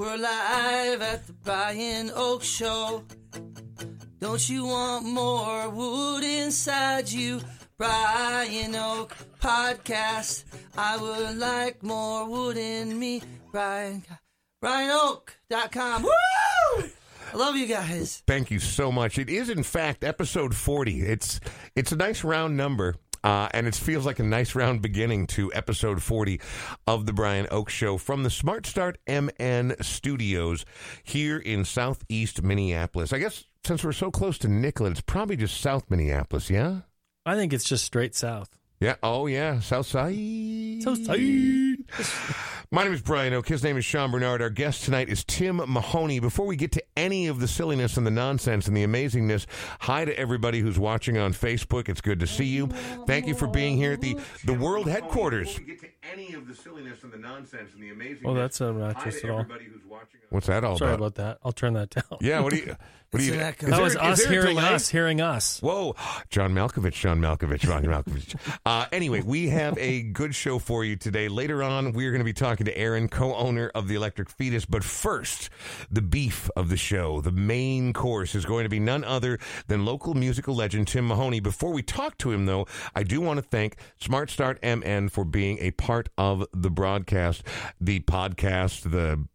We're live at the Brian Oak Show. Don't you want more wood inside you? Brian Oak Podcast. I would like more wood in me. Brian, BrianOak.com. Woo! I love you guys. Thank you so much. It is, in fact, episode 40. It's it's a nice round number. Uh, and it feels like a nice round beginning to episode 40 of the Brian Oak Show from the Smart Start MN studios here in southeast Minneapolis. I guess since we're so close to Nicollet, it's probably just South Minneapolis, yeah? I think it's just straight south. Yeah. Oh, yeah. South side. South side. My name is Brian Oak. His name is Sean Bernard. Our guest tonight is Tim Mahoney. Before we get to any of the silliness and the nonsense and the amazingness, hi to everybody who's watching on Facebook. It's good to see you. Thank you for being here at the, the world headquarters. Before we get to any of the silliness and the nonsense and the amazingness, Oh, that's not hi righteous at all. who's watching. What's that all Sorry about? about that. I'll turn that down. Yeah. What do you? What do you? an that there- was is us hearing delay? us hearing us. Whoa, John Malkovich, John Malkovich, John Malkovich. Uh, anyway, we have a good show for you today. Later on, we're going to be talking to Aaron, co-owner of the Electric Fetus. But first, the beef of the show, the main course, is going to be none other than local musical legend Tim Mahoney. Before we talk to him, though, I do want to thank Smart Start MN for being a part of the broadcast, the podcast, the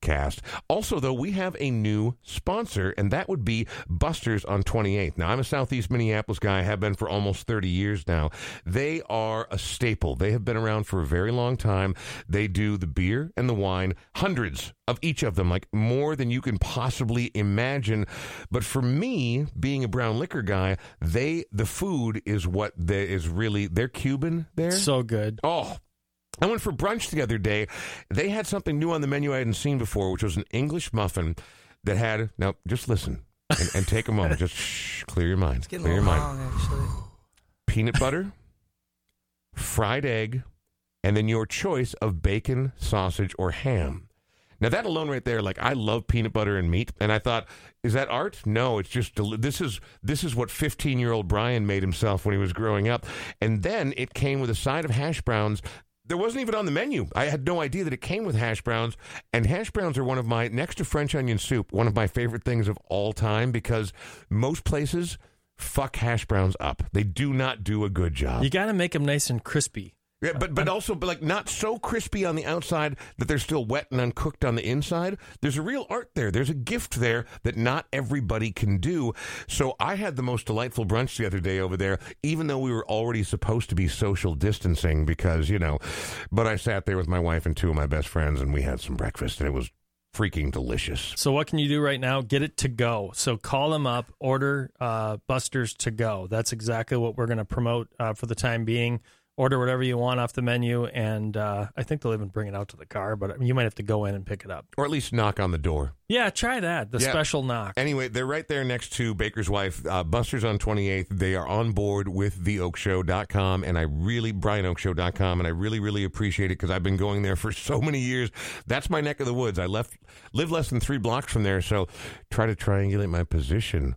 Plodcast. Also, though, we have a new sponsor, and that would be Buster's on 28th. Now, I'm a Southeast Minneapolis guy, have been for almost 30 years now. They are a staple. They have been around for a very long time. They do the beer and the wine, hundreds of each of them, like more than you can possibly imagine. But for me, being a brown liquor guy, they the food is what they, is really they're Cuban there. So good. Oh, I went for brunch the other day. They had something new on the menu I hadn't seen before, which was an English muffin that had. Now, just listen and, and take a moment. Just shh, clear your mind. Clear your mind. long, actually. Peanut butter, fried egg, and then your choice of bacon, sausage, or ham. Now that alone right there, like I love peanut butter and meat, and I thought, is that art? No, it's just deli- this is this is what 15 year old Brian made himself when he was growing up, and then it came with a side of hash browns. There wasn't even on the menu. I had no idea that it came with hash browns, and hash browns are one of my next to French onion soup, one of my favorite things of all time because most places fuck hash browns up. They do not do a good job. You got to make them nice and crispy. Yeah, but but also but like not so crispy on the outside that they're still wet and uncooked on the inside. There's a real art there. There's a gift there that not everybody can do. So I had the most delightful brunch the other day over there, even though we were already supposed to be social distancing because you know. But I sat there with my wife and two of my best friends, and we had some breakfast, and it was freaking delicious. So what can you do right now? Get it to go. So call them up, order uh, Buster's to go. That's exactly what we're going to promote uh, for the time being. Order whatever you want off the menu, and uh, I think they'll even bring it out to the car. But you might have to go in and pick it up. Or at least knock on the door. Yeah, try that. The Yeah. special knock. Anyway, they're right there next to Baker's Wife, uh, Buster's on 28th. They are on board with theoakshow.com and I really, brianoakshow.com, and I really, really appreciate it because I've been going there for so many years. That's my neck of the woods. I left, live less than three blocks from there, so try to triangulate my position,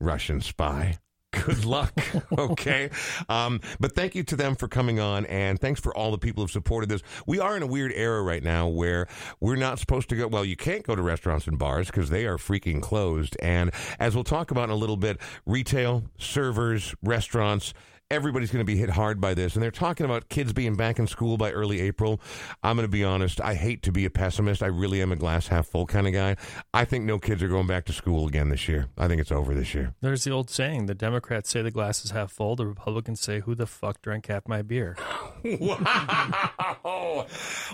Russian spy. Good luck. Okay. Um, but thank you to them for coming on, and thanks for all the people who've supported this. We are in a weird era right now where we're not supposed to go. Well, you can't go to restaurants and bars because they are freaking closed. And as we'll talk about in a little bit, retail, servers, restaurants, everybody's going to be hit hard by this. And they're talking about kids being back in school by early April. I'm going to be honest. I hate to be a pessimist. I really am a glass half full kind of guy. I think no kids are going back to school again this year. I think it's over this year. There's the old saying: the Democrats say the glass is half full, the Republicans say, "Who the fuck drank half my beer?" wow.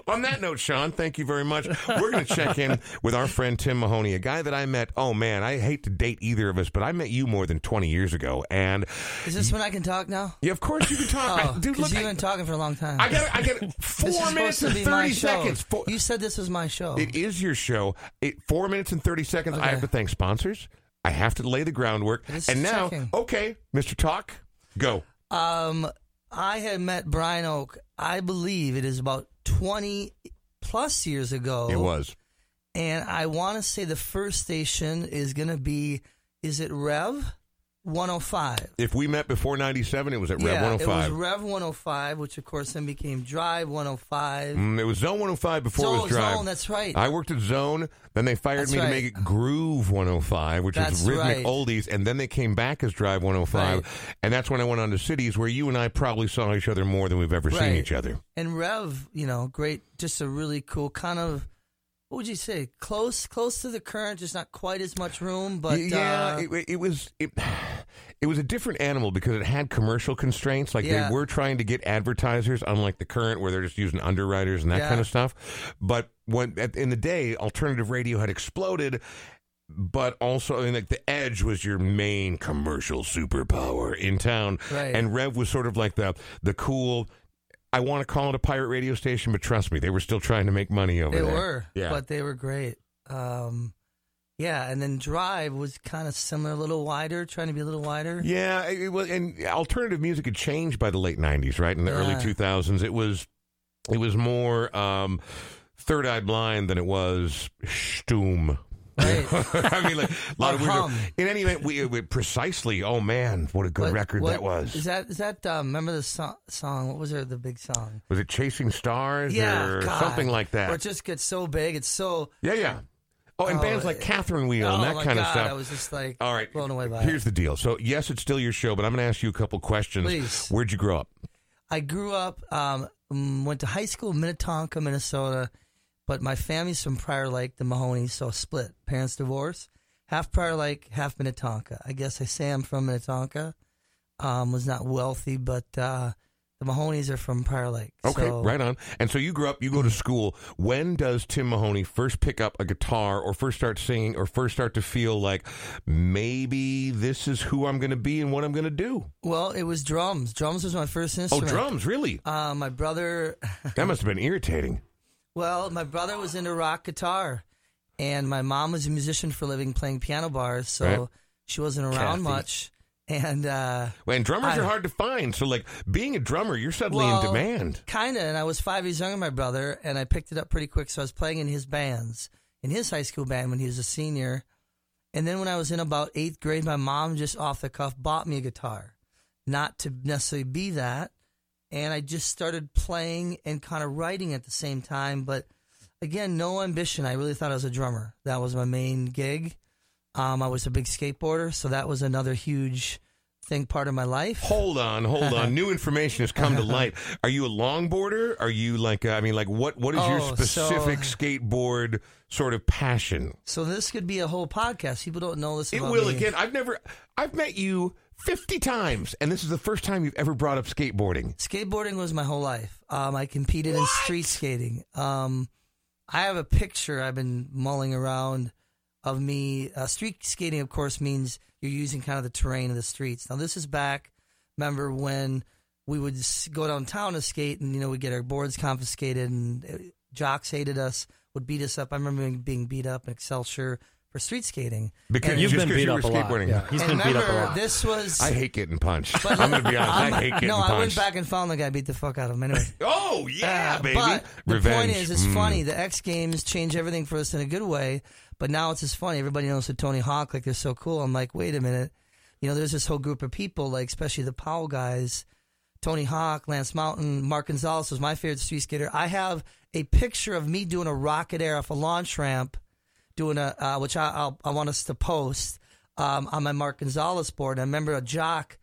On that note, Sean, thank you very much. We're going to check in with our friend Tim Mahoney, a guy that I met. Oh, man, I hate to date either of us, but I met you more than 20 years ago. And Is this when I can talk now? Yeah, of course you can talk. Oh, I- Dude, look, you've I, been talking for a long time. I got I got four minutes and 30 seconds. Four, You said this was my show. it is your show. It, four minutes and 30 seconds. I have to thank sponsors. I have to lay the groundwork. And now, checking. okay, Mr. Talk, go. Um, I had met Brian Oak. I believe it is about twenty plus years ago. It was. and I want to say the first station is going to be. Is it Rev? 105. If we met before 97, it was at Rev 105. it was Rev 105, which of course then became Drive 105. Mm, it was Zone 105 before it was Drive. Zone, that's right. I worked at Zone, then they fired That's me to make it Groove 105, which That's was rhythmic right. oldies, and then they came back as Drive 105, Right. and that's when I went on to Cities, where you and I probably saw each other more than we've ever seen each other. and Rev, you know, great, just a really cool kind of. What would you say? Close, close to the current, just not quite as much room, but yeah, uh, it, it was it, it was a different animal because it had commercial constraints. Like Yeah. they were trying to get advertisers, unlike the current where they're just using underwriters and that Yeah. kind of stuff. But when at, in the day, alternative radio had exploded. But also, I mean, like the Edge was your main commercial superpower in town, Right. and Rev was sort of like the the cool. I want to call it a pirate radio station, but trust me, they were still trying to make money over they there. were, yeah. but they were great. Um, yeah, and then Drive was kind of similar, a little wider, trying to be a little wider. Yeah, it it was, and alternative music had changed by the late '90s, right? In the early 2000s, it was it was more um, Third Eye Blind than it was Stum. Right. I mean, like a lot of Or weird. In any event, we, we precisely. Oh man, what a good What- record what- that was! Is that is that? Um, remember the so- song? What was it? The big song? was it Chasing Stars Yeah, or God. something like that? Where it just gets so big, it's so. yeah, yeah. Oh, and Oh, bands like Catherine Wheel and oh that my kind God, of stuff. I was just like, All right, blown away by Here's it. the deal. So, yes, it's still your show, but I'm going to ask you a couple questions. Please. Where'd you grow up? I grew up, um, mm, went to high school in Minnetonka, Minnesota, but my family's from Prior Lake, the Mahoney, so split. Parents divorced, half Prior Lake, half Minnetonka. I guess I say I'm from Minnetonka. Um, was not wealthy, but uh, the Mahonies are from Prior Lake. Okay, so, right on. And so you grew up, you go to school. When does Tim Mahoney first pick up a guitar or first start singing or first start to feel like maybe this is who I'm going to be and what I'm going to do? Well, it was drums. Drums was my first instrument. Oh, drums, really? Uh, my brother, That must have been irritating. Well, my brother was into rock guitar, and my mom was a musician for a living, playing piano bars, so Right. she wasn't around Kathy. much. And uh, Well, and drummers I- are hard to find. So, like, being a drummer, you're suddenly in demand. Kinda, and I was five years younger than my brother, and I picked it up pretty quick. So I was playing in his bands, in his high school band when he was a senior. And then when I was in about eighth grade, my mom just off the cuff bought me a guitar, not to necessarily be that. And I just started playing and kind of writing at the same time. But again, no ambition. I really thought I was a drummer. That was my main gig. Um, I was a big skateboarder, so that was another huge thing, part of my life. Hold on, hold on. New information has come to light. Are you a longboarder? Are you like, uh, I mean, like, what? What is your Oh, specific so- skateboard sort of passion? So this could be a whole podcast. People don't know this. It will me. again. I've never, I've met you 50 times, and this is the first time you've ever brought up skateboarding. Skateboarding was my whole life. Um, I competed in street skating. Um, I have a picture I've been mulling around of me. Uh, street skating, of course, means you're using kind of the terrain of the streets. Now, this is back. Remember when we would go downtown to skate, and you know we'd get our boards confiscated, and uh, jocks hated us, would beat us up. I remember being beat up in Excelsior for street skating. Because You've just been 'cause beat you up were a lot. skateboarding. Yeah, he's and been beat up a remember, lot. This was. I hate getting punched. But- I'm going to be honest. I hate getting no, punched. No, I went back and found the guy, beat the fuck out of him. Anyway. Oh yeah, Uh, baby! But the point is, it's Mm. funny. The X Games changed everything for us in a good way. But now it's just funny. Everybody knows the Tony Hawk, like they're so cool. I'm like, wait a minute. You know, there's this whole group of people, like especially the Powell guys, Tony Hawk, Lance Mountain, Mark Gonzalez was my favorite street skater. I have a picture of me doing a rocket air off a launch ramp, doing a uh, which I I'll, I want us to post um, on my Mark Gonzalez board. I remember a jock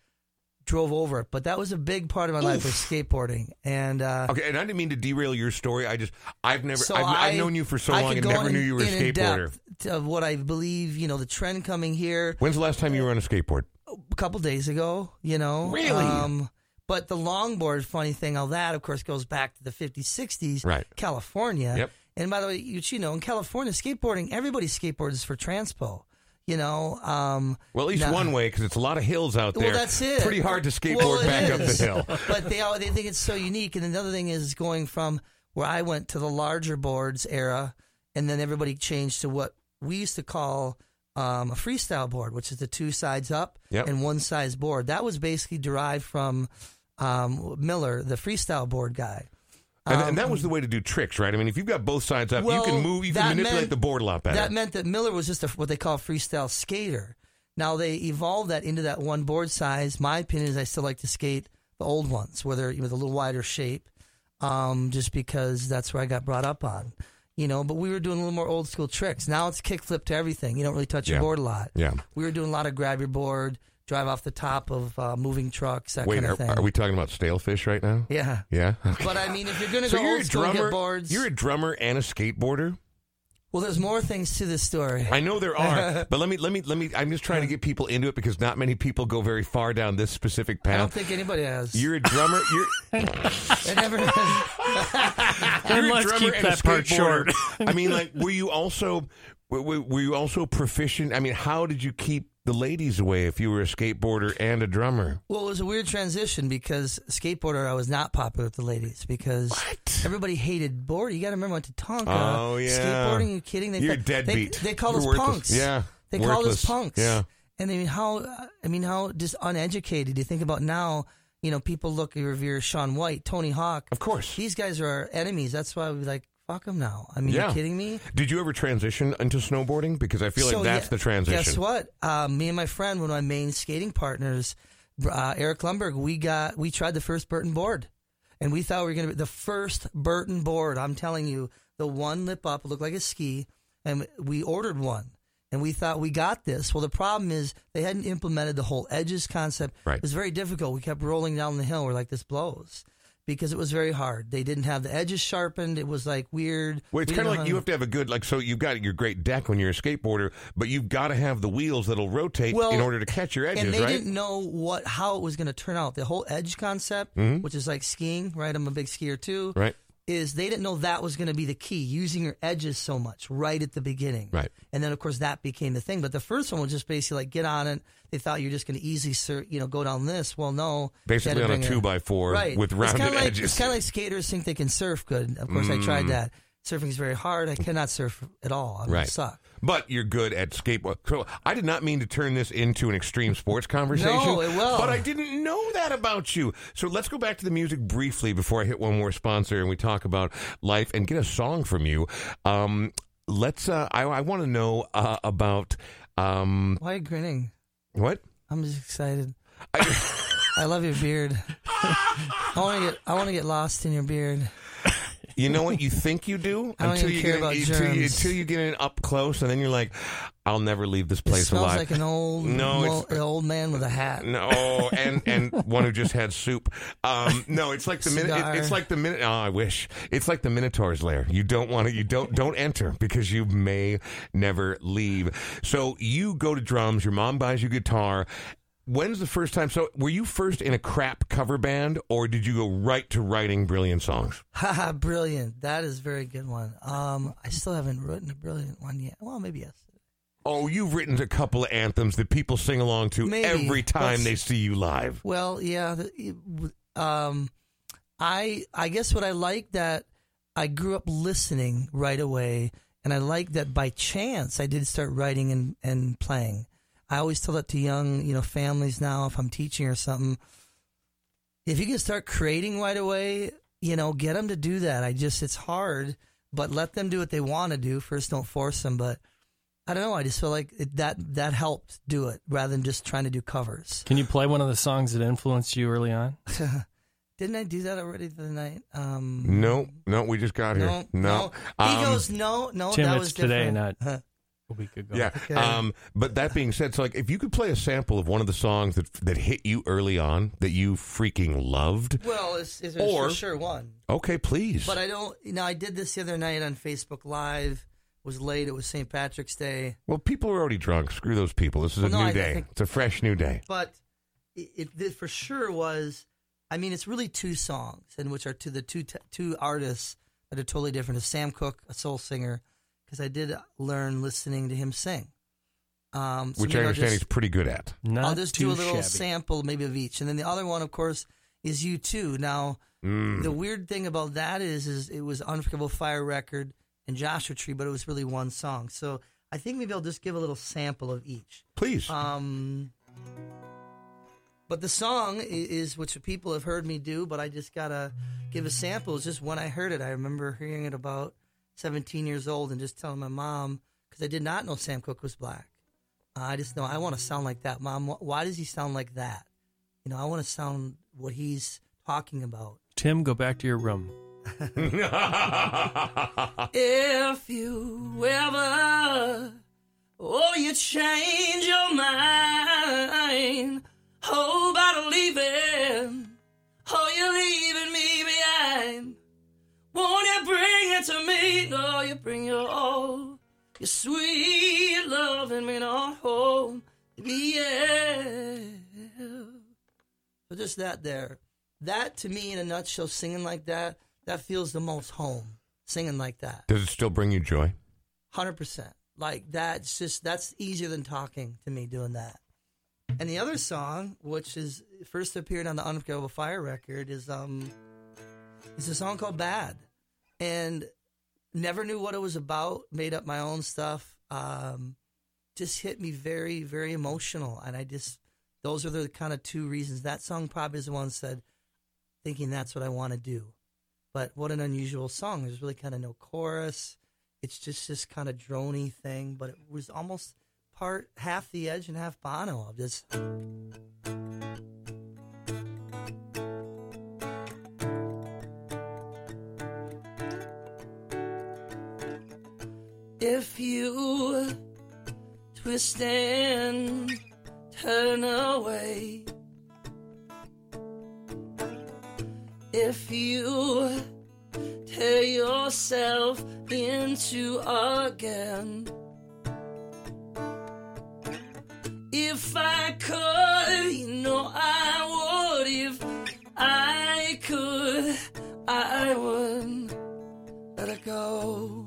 drove over it, but that was a big part of my life was skateboarding. And uh, Okay, and I didn't mean to derail your story. I just, I've never, so I've, I've known you for so I long and never in- knew you were a skateboarder. depth Of what I believe, you know, the trend coming here When's the last time you were on a skateboard? a couple days ago, you know. Really? Um, but the longboard, funny thing, all that, of course, goes back to the 50s, 60s, Right. California. Yep. And by the way, you, you know, in California, skateboarding, everybody skateboards for transpo. You know, um, Well, at least now- one way because it's a lot of hills out there. Well, that's it. It's pretty hard to skateboard Well, back up the hill. but they all, they think it's so unique. And another thing is going from where I went to the larger boards era, and then everybody changed to what we used to call um, a freestyle board, which is the two sides up Yep. and one size board. That was basically derived from um, Mullen, the freestyle board guy. And, and that was the way to do tricks, right? I mean, if you've got both sides up, Um, Well, you can move, you can manipulate meant- the board a lot better. That meant that Mullen was just a, what they call a freestyle skater. Now they evolved that into that one board size. My opinion is I still like to skate the old ones, where they're with a little wider shape, um, just because that's where I got brought up on. You know, but we were doing a little more old school tricks. Now it's kickflip to everything. You don't really touch Yeah. your board a lot. Yeah. We were doing a lot of grab your board, drive off the top of uh, moving trucks, that Wait, kind are, of thing. are we talking about stale fish right now? Yeah. Yeah. But I mean, if you're gonna So go you're old a school and get boards, You're a drummer and a skateboarder. well, there's more things to this story. I know there are, but let me let me let me. I'm just trying to get people into it because not many people go very far down this specific path. I don't think anybody has. You're a drummer. You're, It never. And you're a let's drummer keep and a that part short. I mean, like, were you also were, were were you also proficient? I mean, how did you keep the ladies away if you were a skateboarder and a drummer? Well, it was a weird transition because skateboarder, I was not popular with the ladies because What? everybody hated board. You got to remember, I went to Tonka. Oh, yeah. Skateboarding, you kidding? They You're thought- deadbeat. They, they called You're us worthless. punks. Yeah, They called us punks. Yeah. And I mean, how, I mean, how just uneducated. You think about now, you know, people look and revere Shaun White, Tony Hawk. Of course. These guys are our enemies. That's why we like, fuck them now. I mean, Yeah. you kidding me? Did you ever transition into snowboarding? Because I feel like that's yeah, the transition. Guess what? Um, me and my friend, one of my main skating partners, uh, Eric Lumberg, we got we tried the first Burton board, and we thought we were going to be the first Burton board. I'm telling you, the one lip up looked like a ski, and we ordered one. And we thought we got this. Well, the problem is they hadn't implemented the whole edges concept. Right. It was very difficult. We kept rolling down the hill. We're like, this blows. Because it was very hard. They didn't have the edges sharpened. It was like weird. Well, it's We kind of like you have to have a good like. So you've got your great deck when you're a skateboarder, but you've got to have the wheels that'll rotate Well, in order to catch your edges, and they right? didn't know what how it was going to turn out. The whole edge concept, which is like skiing, right? I'm a big skier too. Mm-hmm. Right. Is they didn't know that was going to be the key, using your edges so much right at the beginning. Right. And then of course that became the thing. But the first one was just basically like get on it. They thought you're just going to easily, sur- you know, go down this. Well, no. Basically on a two by four right. with It's rounded kinda like, edges. Mm. It's kind of like skaters think they can surf good. Of course, I tried that. Surfing is very hard. I cannot surf at all. I Right. Suck. But you're good at skateboard. So I did not mean to turn this into an extreme sports conversation. No, it will. But I didn't know that about you. So let's go back to the music briefly before I hit one more sponsor and we talk about life and get a song from you. Um, let's. Uh, I, I want to know uh, about um, Why are you grinning? what. I'm just excited. I, I love your beard. I want to get I want to get lost in your beard. You know what you think you do until you get about until, you, until you get in up close, and then you're like, "I'll never leave this It place smells alive." like an old No, an old man with a hat. No, and and one who just had soup. Um, no, it's like the minute. It, it's like the minute. Oh, I wish it's like the Minotaur's lair. You don't want to. You don't don't enter because you may never leave. So you go to drums. Your mom buys you guitar. When's the first time? So were you first in a crap cover band, or did you go right to writing brilliant songs? Haha, brilliant. That is a very good one. Um, I still haven't written a brilliant one yet. Well, maybe yes. Oh, you've written a couple of anthems that people sing along to Maybe. every time they see you live. Well, yeah. Um, I I guess what I like that I grew up listening right away, and I like that by chance I did start writing and, and playing. I always tell that to young, you know, families now if I'm teaching or something. If you can start creating right away, you know, get them to do that. I just it's hard, but let them do what they want to do. First, don't force them, but. I don't know. I just feel like it, that that helped do it rather than just trying to do covers. Can you play one of the songs that influenced you early on? Didn't I do that already the night? Um, No, no, we just got here. no, No, no. He Um, goes, no, no. Tim, that it's was today, different. not Huh. A week ago. Yeah. Okay. Um, but that being said, so like if you could play a sample of one of the songs that that hit you early on that you freaking loved, Well, it's, it's Or- for sure one. okay, please. But I don't. You know, I did this the other night on Facebook Live. It was late. It was St. Patrick's Day. well, people are already drunk. Screw those people. This is a no, new I day. think- it's a fresh new day. But it, it, it for sure was. I mean, it's really two songs, and which are to the two t- two artists that are totally different. Is Sam Cooke, a soul singer, because I did learn listening to him sing. Um, so Which I I'll understand just- he's pretty good at. Not I'll just too do a little shabby. sample, maybe of each, and then the other one, of course, is U2. Now, Mm. the weird thing about that is, is it was Unforgivable Fire record and Joshua Tree, but it was really one song. So I think maybe I'll just give a little sample of each. Please. Um, but the song is which people have heard me do, but I just gotta give a sample. It's just when I heard it, I remember hearing it about 17 years old and just telling my mom because I did not know Sam Cooke was black. I just know I want to sound like that, Mom. Wh- Why does he sound like that? You know, I want to sound what he's talking about. Tim, go back to your room. If you ever, oh, you change your mind, oh, about leaving, oh, you're leaving me behind. Won't you bring it to me? No, you bring your all, your sweet love and me not home. Yeah. So just that there. That to me in a nutshell, singing like that, that feels the most home. Singing like that. Does it still bring you joy? Hundred percent. Like that's just that's easier than talking to me doing that. And the other song, which is first appeared on the Unforgettable Fire record, is um, is a song called Bad, and never knew what it was about. Made up my own stuff. Um, just hit me very very emotional, and I just those are the kind of two reasons. That song probably is the one said, thinking that's what I want to do. But what an unusual song. There's really kind of no chorus. It's just this kind of drony thing, but it was almost part half the Edge and half Bono of this. If you twist and turn away, if you tear yourself into again. If I could, you know I would. If I could, I would let it go.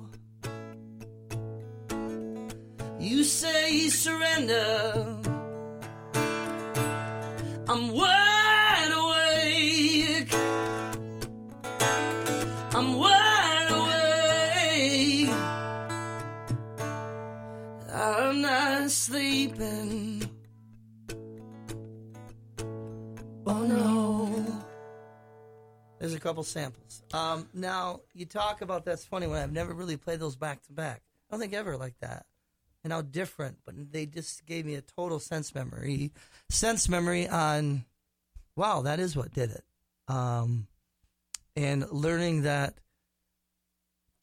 Say surrender. I'm wide awake. I'm wide awake. I'm not sleeping. Oh no. There's a couple samples. Um, now you talk about that's funny when I've never really played those back to back. I don't think ever like that. And how different, but they just gave me a total sense memory, sense memory on, wow, that is what did it. Um, and learning that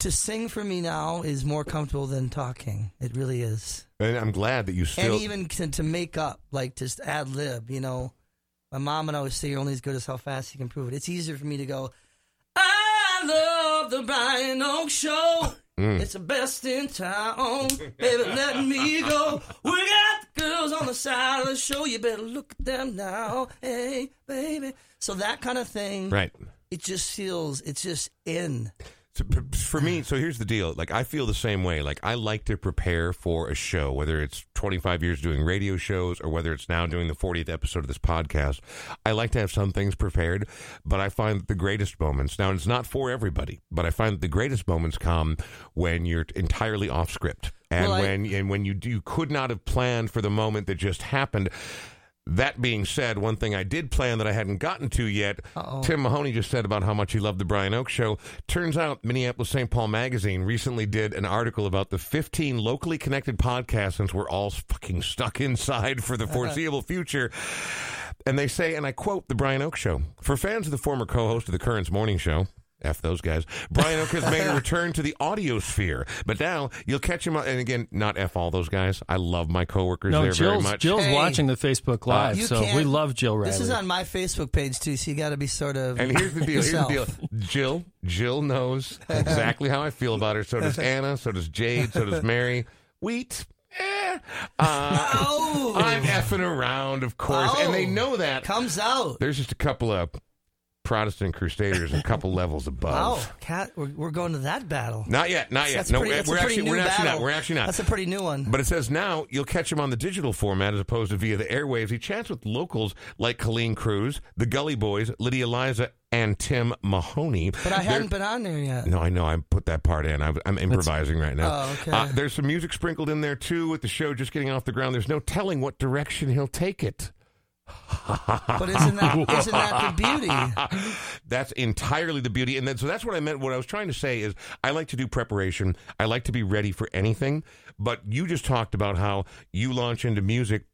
to sing for me now is more comfortable than talking. It really is. And I'm glad that you still. and even to, to make up, like just ad lib, you know. My mom and I always say you're only as good as how fast you can prove it. It's easier for me to go, I love the Brian Oak Show. Mm. It's the best in town. Baby, let me go. We got the girls on the side of the show. You better look at them now. Hey, baby. So that kind of thing. right. It just feels, it's just in. So, for me, so here's the deal. Like, I feel the same way. Like, I like to prepare for a show, whether it's 25 years doing radio shows or whether it's now doing the 40th episode of this podcast. I like to have some things prepared, but I find that the greatest moments, now it's not for everybody, but I find that the greatest moments come when you're entirely off script. And Well, I- when and when you do, you could not have planned for the moment that just happened. That being said, one thing I did plan that I hadn't gotten to yet, Tim Mahoney just said about how much he loved the Brian Oak Show. Turns out, Minneapolis St. Paul Magazine recently did an article about the 15 locally connected podcasts since we're all fucking stuck inside for the foreseeable future. And they say, and I quote the Brian Oak Show For fans of the former co host of the Current's Morning Show, F those guys. Brian Oak has made a return to the audio sphere, but now you'll catch him. on- And again, not F all those guys. I love my coworkers No, there very much. Jill's Hey. watching the Facebook Live, You so we love Jill Riley. This is on my Facebook page too, so you got to be sort of. And here's the deal. Here's the deal. Jill, Jill knows exactly how I feel about her. So does Anna. So does Jade. So does Mary. Wheat. Eh. Uh, Oh, I'm effing around, of course, and they Oh. know that. comes out. There's just a couple of Protestant crusaders, a couple levels above. Oh, cat, we're, we're going to that battle. Not yet. Not yet. That's no, pretty, we're actually we're actually not. We're actually not. That's a pretty new one. But it says now you'll catch him on the digital format as opposed to via the airwaves. He chats with locals like Colleen Cruz, the Gully Boys, Lydia Liza, and Tim Mahoney. But I hadn't been on there yet. No, I know. I put that part in. I'm, I'm improvising right now. Oh, okay. Uh, there's some music sprinkled in there too. With the show just getting off the ground, there's no telling what direction he'll take it. But isn't that isn't that the beauty? That's entirely the beauty. And then, so that's what I meant. What I was trying to say is I like to do preparation. I like to be ready for anything. But you just talked about how you launch into music.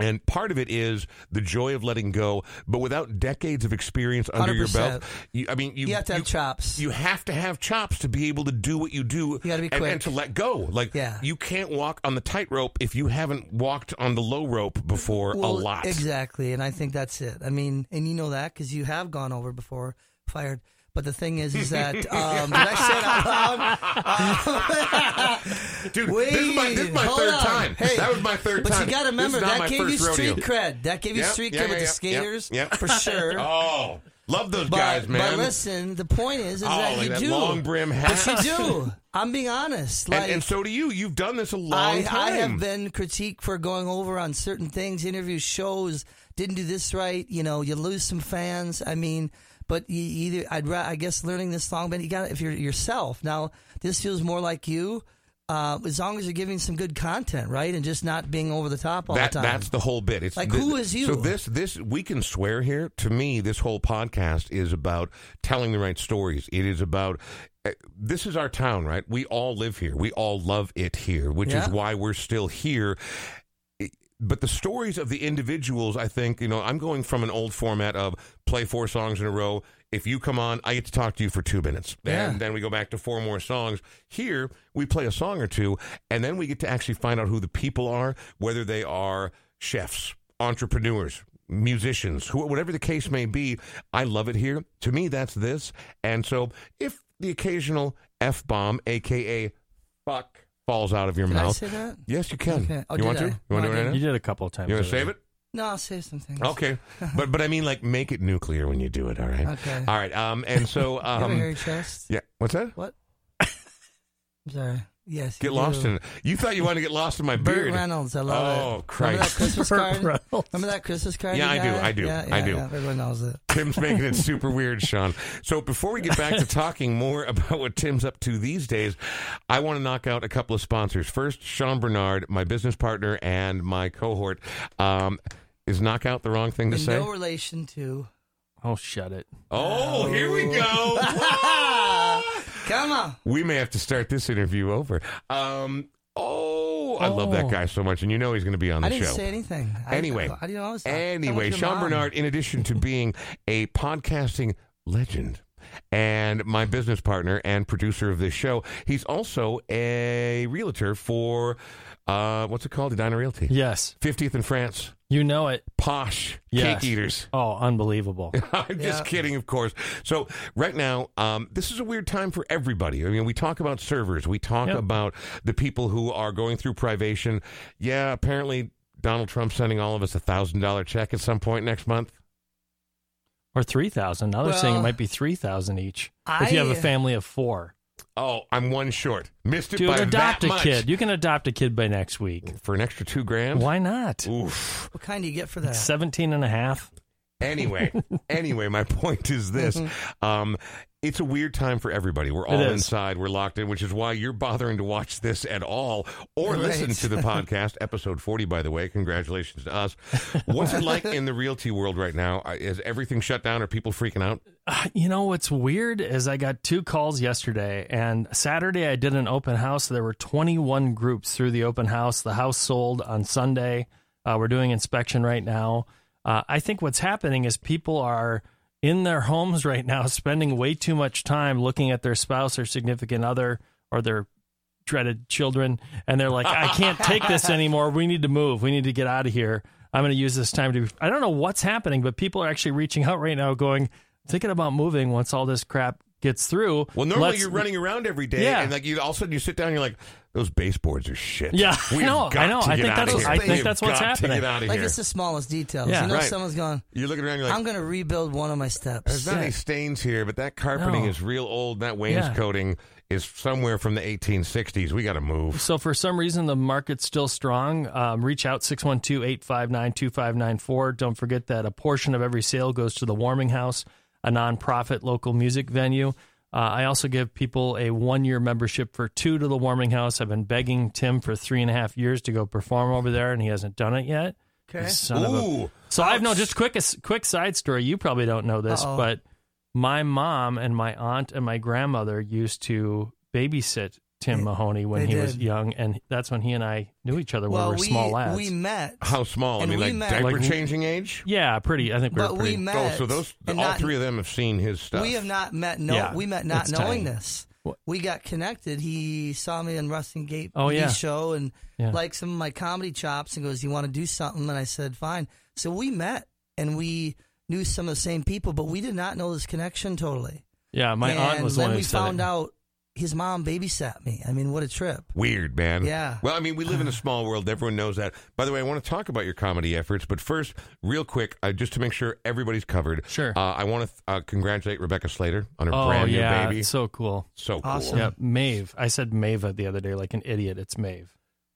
And part of it is the joy of letting go, but without decades of experience under your 100%. belt, you, I mean, you, You have to have chops. You have to have chops to be able to do what you do. You gotta be and, and to let go. Like Yeah. you can't walk on the tightrope if you haven't walked on the low rope before Well, a lot. Exactly, and I think that's it. I mean, and you know that because you have gone over before, fired. But the thing is, is that um, did I say it out loud? Dude, this is my, this is my third on. time. Hey, that was my third But time. you got to remember that gave you street rodeo. cred. That gave you Yep, street yeah, cred yeah, with the skaters yep, yep. for sure. Oh, love those But, guys, man. but listen, the point is, is Oh, that like you that do. long brim hat. But you do. I'm being honest. Like, and, and so do you. You've done this a long I, time. I have been critiqued for going over on certain things, interviews, shows, didn't do this right. You know, you lose some fans. I mean, but you either I'd I guess learning this song, but you got if you're yourself now. This feels more like you. Uh, as long as you're giving some good content, right, and just not being over the top all that, the time. That's the whole bit. It's Like, thi- who is you? So this this we can swear here. To me, this whole podcast is about telling the right stories. It is about uh, this is our town, right? We all live here. We all love it here, which is why we're still here. But the stories of the individuals, I think, you know, I'm going from an old format of play four songs in a row. If you come on, I get to talk to you for two minutes. Yeah. And then we go back to four more songs. Here, we play a song or two, and then we get to actually find out who the people are, whether they are chefs, entrepreneurs, musicians, who, whatever the case may be. I love it here. To me, that's this. And so if the occasional F bomb, aka fuck, falls out of your Did I mouth. say that? Yes, you can. Okay. Oh, you want I? to? You want to I do it right didn't. now? You did a couple of times. You want to already. save it? No, I'll say some things. Okay, but but I mean, like, make it nuclear when you do it. All right. Okay. All right. Um, and so you have a um, hairy chest? yeah. What's that? What? I'm sorry. Yes. Get you lost do. in it. You thought you wanted to get lost in my Burt beard. Reynolds. I love it. Oh, Christ. Remember that Christmas card? Reynolds. Remember that Christmas card? Yeah, I do. I do, Yeah, I do. yeah, Everyone knows it. Tim's making it super weird, Sean. So before we get back to talking more about what Tim's up to these days, I want to knock out a couple of sponsors. First, Sean Bernard, my business partner and my cohort. Um, is knockout the wrong thing to In say? no relation to. Oh, shut it. oh, here we go. Come on. we may have to start this interview over. Um, oh, I love that Oh. guy so much, and you know he's going to be on the I didn't show. say anything. I- Anyway, how do you know? I was Anyway, Sean? Bernard, in addition to being a podcasting legend and my business partner and producer of this show, he's also a realtor for uh, what's it called? Edina Realty. Yes, 50th in France. you know it. Posh Yes. cake eaters. Oh, unbelievable. I'm just Yeah. kidding, of course. So right now, um, this is a weird time for everybody. I mean, we talk about servers, we talk Yep. about the people who are going through privation. Yeah, apparently Donald Trump's sending all of us a thousand dollar check at some point next month. or 3000 Now they're saying it might be 3000 each if you have a family of four. Oh, I'm one short. Missed it Dude, by adopt that a much. kid. You can adopt a kid by next week. for an extra two grand. Why not? Oof. What kind do you get for that? 17 and a half. Anyway, anyway, my point is this: um, it's a weird time for everybody. We're all inside. We're locked in, which is why you're bothering to watch this at all or Right. listen to the podcast. Episode forty, by the way. Congratulations to us. What's it like in the realty world right now? Uh, Is everything shut down? Are people freaking out? Uh, You know what's weird is I got two calls yesterday, and Saturday I did an open house. There were 21 groups through the open house. The house sold on Sunday. Uh, we're doing inspection right now. Uh, I think what's happening is people are in their homes right now, spending way too much time looking at their spouse or significant other or their dreaded children, and they're like, "I can't take this anymore. We need to move. We need to get out of here." I'm going to use this time to. I don't know what's happening, but people are actually reaching out right now, going, thinking about moving once all this crap gets through. Well, normally Let's- you're running around every day, Yeah. and like you, all of a sudden you sit down, and you're like, "Those baseboards are shit." Yeah, we I know, have got I know. to I get think out that's of here. I think that's what's happening. To get out of Like it's the smallest details. Yeah. you know, Right. someone's going. You're looking around, you're like, I'm going to rebuild one of my steps. There's not any stains here, but that carpeting No. is real old. That wainscoting is somewhere from the 1860s. We got to move. So for some reason the market's still strong. Um, reach out 612-859-2594. Don't forget that a portion of every sale goes to the Warming House, a nonprofit local music venue. Uh, I also give people a one-year membership for two to the Warming House. I've been begging Tim for three and a half years to go perform over there, and he hasn't done it yet. Okay. Son of a- Ooh. So I've no just quick a quick side story. You probably don't know this, Uh-oh. but my mom and my aunt and my grandmother used to babysit Tim Mahoney when they he was young, and that's when he and I knew each other when well, we were we small lads. we met, How small? I mean, like met- diaper Like- changing age? yeah, pretty. I think we but were pretty. We met, oh, so those all not, three of them have seen his stuff. We have not met. No, Yeah, we met not knowing tiny. this. What? We got connected. He saw me on Rusting Gate Oh, yeah. show and Yeah. liked some of my comedy chops and goes, "You want to do something?" And I said, "Fine." So we met and we knew some of the same people, but we did not know this connection totally. Yeah, my and aunt was the then we found it. out his mom babysat me. I mean, what a trip! Weird, man. Yeah. Well, I mean, we live in a small world. Everyone knows that. By the way, I want to talk about your comedy efforts, but first, real quick, uh, just to make sure everybody's covered. Sure. Uh, I want to uh, congratulate Rebecca Slater on her Oh brand yeah, new baby. it's so cool. So cool. Awesome. Yeah, Maeve. I said Mava the other day like an idiot. It's Maeve.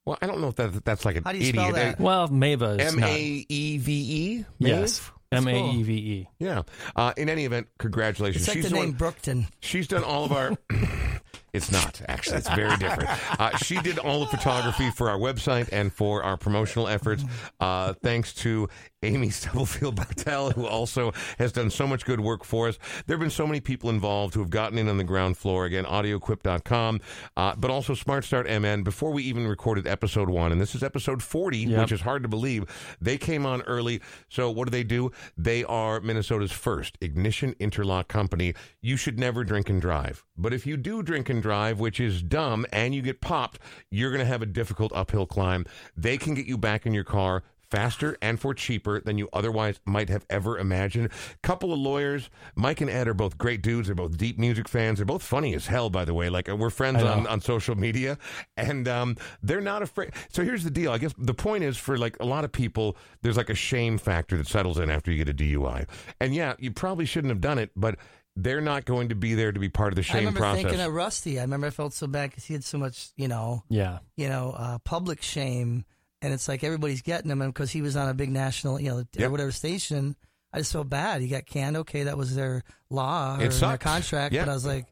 Well, I don't know if that that's like an How do you idiot. spell that? Well, Mava is M not. A E V E. Yes, That's M cool. A E V E. Yeah. Uh, in any event, congratulations. It's like She's the name one- Brookton. She's done all of our. It's not actually. It's very different. Uh, she did all the photography for our website and for our promotional efforts. Uh, thanks to Amy Stubblefield Bartell, who also has done so much good work for us. There have been so many people involved who have gotten in on the ground floor. Again, audioquip.com, uh, but also Smart Start MN. Before we even recorded episode one, and this is episode 40, Yep. which is hard to believe, they came on early. So what do they do? They are Minnesota's first ignition interlock company. You should never drink and drive. But if you do drink and drive, which is dumb, and you get popped, you're going to have a difficult uphill climb. They can get you back in your car faster and for cheaper than you otherwise might have ever imagined. Couple of lawyers, Mike and Ed are both great dudes. They're both deep music fans. They're both funny as hell, by the way. Like uh, we're friends on, on social media, and um, they're not afraid. So here's the deal. I guess the point is for like a lot of people, there's like a shame factor that settles in after you get a DUI. And yeah, you probably shouldn't have done it, but they're not going to be there to be part of the I shame remember process. thinking of Rusty. I remember I felt so bad because he had so much, you know, Yeah. you know, uh, public shame, and it's like everybody's getting him, and because he was on a big national, you know, Yep. or whatever station, I just felt bad. He got canned. Okay, that was their law or their contract, Yeah. but I was like,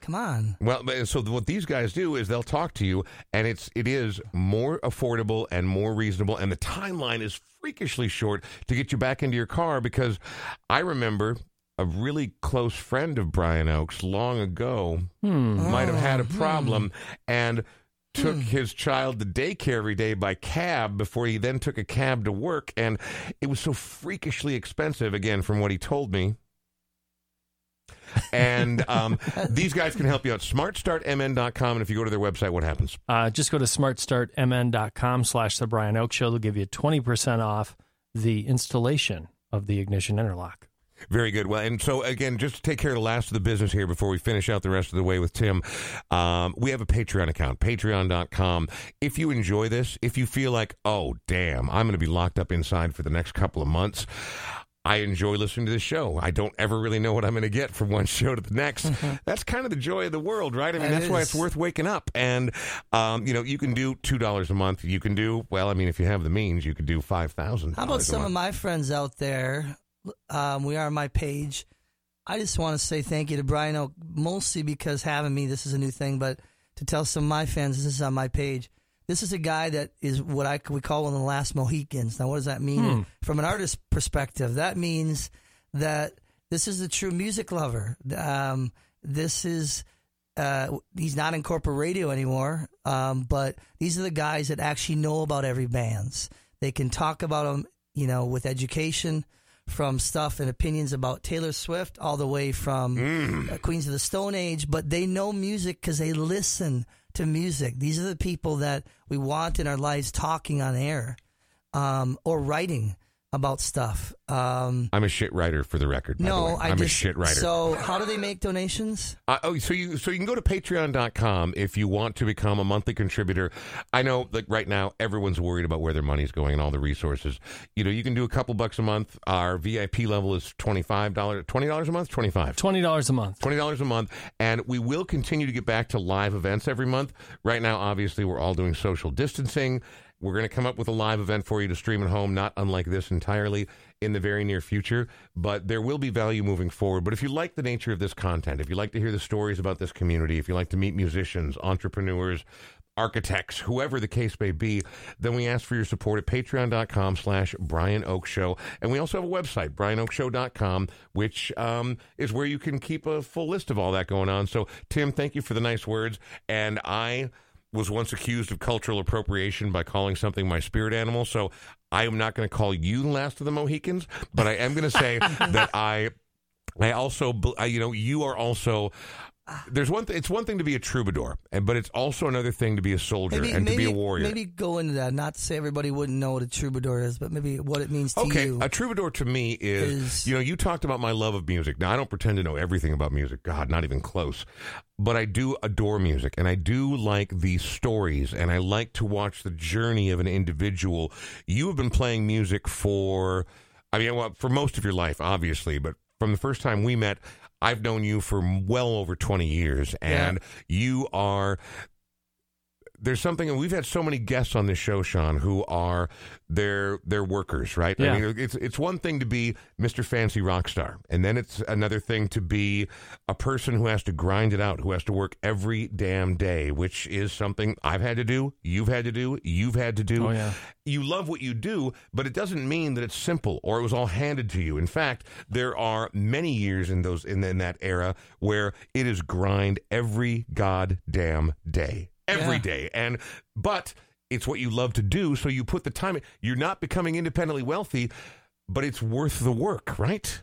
come on. Well, so what these guys do is they'll talk to you, and it's it is more affordable and more reasonable, and the timeline is freakishly short to get you back into your car. Because I remember a really close friend of Brian Oak's long ago Hmm. might have had a Oh, problem and took his child to daycare every day by cab before he then took a cab to work and it was so freakishly expensive again from what he told me and um, these guys can help you out smartstartmn.com and if you go to their website what happens Uh, just go to smartstartmn.com slash the Brian Oak Show. They'll give you 20% off the installation of the ignition interlock. Very good. Well, and so again, just to take care of the last of the business here before we finish out the rest of the way with Tim, um, we have a Patreon account, patreon.com. If you enjoy this, if you feel like, oh, damn, I'm going to be locked up inside for the next couple of months. I enjoy listening to this show. I don't ever really know what I'm going to get from one show to the next. That's kind of the joy of the world, right? I mean, That that's why it's worth waking up. And, um, you know, you can do $2 a month. You can do, well, I mean, if you have the means, you could do $5,000. How about some month. of my friends out there? Um, we are on my page. I just want to say thank you to Brian Oak, mostly because having me, this is a new thing, but to tell some of my fans, this is on my page. This is a guy that is what I we call one of the last Mohicans. Now, what does that mean from an artist perspective? That means that this is a true music lover. Um, this is uh, he's not in corporate radio anymore, um, but these are the guys that actually know about every bands. They can talk about them, you know, with education from stuff and opinions about Taylor Swift all the way from uh, Queens of the Stone Age, but they know music because they listen to music. These are the people that we want in our lives talking on air um, or writing about stuff. Um, I'm a shit writer for the record. by the no, way. I I'm just, a shit writer. So, how do they make donations? Uh, oh, so you so you can go to patreon.com if you want to become a monthly contributor. I know like right now everyone's worried about where their money's going and all the resources. You know, you can do a couple bucks a month. Our VIP level is $25, $20 a month, 25 $20 a month. Twenty dollars a month, and we will continue to get back to live events every month. Right now, obviously, we're all doing social distancing. We're going to come up with a live event for you to stream at home, not unlike this entirely in the very near future. But there will be value moving forward. But if you like the nature of this content, if you like to hear the stories about this community, if you like to meet musicians, entrepreneurs, architects, whoever the case may be, then we ask for your support at patreon.com slash Brian Oak Show. And we also have a website, brianoakshow.com, which um, is where you can keep a full list of all that going on. So, Tim, thank you for the nice words. And I was once accused of cultural appropriation by calling something my spirit animal. So I am not going to call you the last of the Mohicans, but I am going to say that I I also, you know, you are also. Ah. There's one. Th- it's one thing to be a troubadour, and but it's also another thing to be a soldier and to be a warrior. Maybe go into that. Not to say everybody wouldn't know what a troubadour is, but maybe what it means to Okay, you. a troubadour to me is, is- you know, you talked about my love of music. Now, I don't pretend to know everything about music. God, not even close. But I do adore music, and I do like the stories, and I like to watch the journey of an individual. You have been playing music for, I mean, well, for most of your life, obviously, but from the first time we met, I've known you for well over 20 years, and you are there's something, and we've had so many guests on this show, Sean, who are they're they're workers, right? Yeah. I mean, it's it's one thing to be Mr. Fancy rock star, and then it's another thing to be a person who has to grind it out, who has to work every damn day, which is something I've had to do, you've had to do, you've had to do. Oh, yeah. You love what you do, but it doesn't mean that it's simple or it was all handed to you. In fact, there are many years in those in, in that era where it is grind every goddamn day every Yeah. day. And but it's what you love to do, so you put the time. in. You're not becoming independently wealthy, but it's worth the work, right?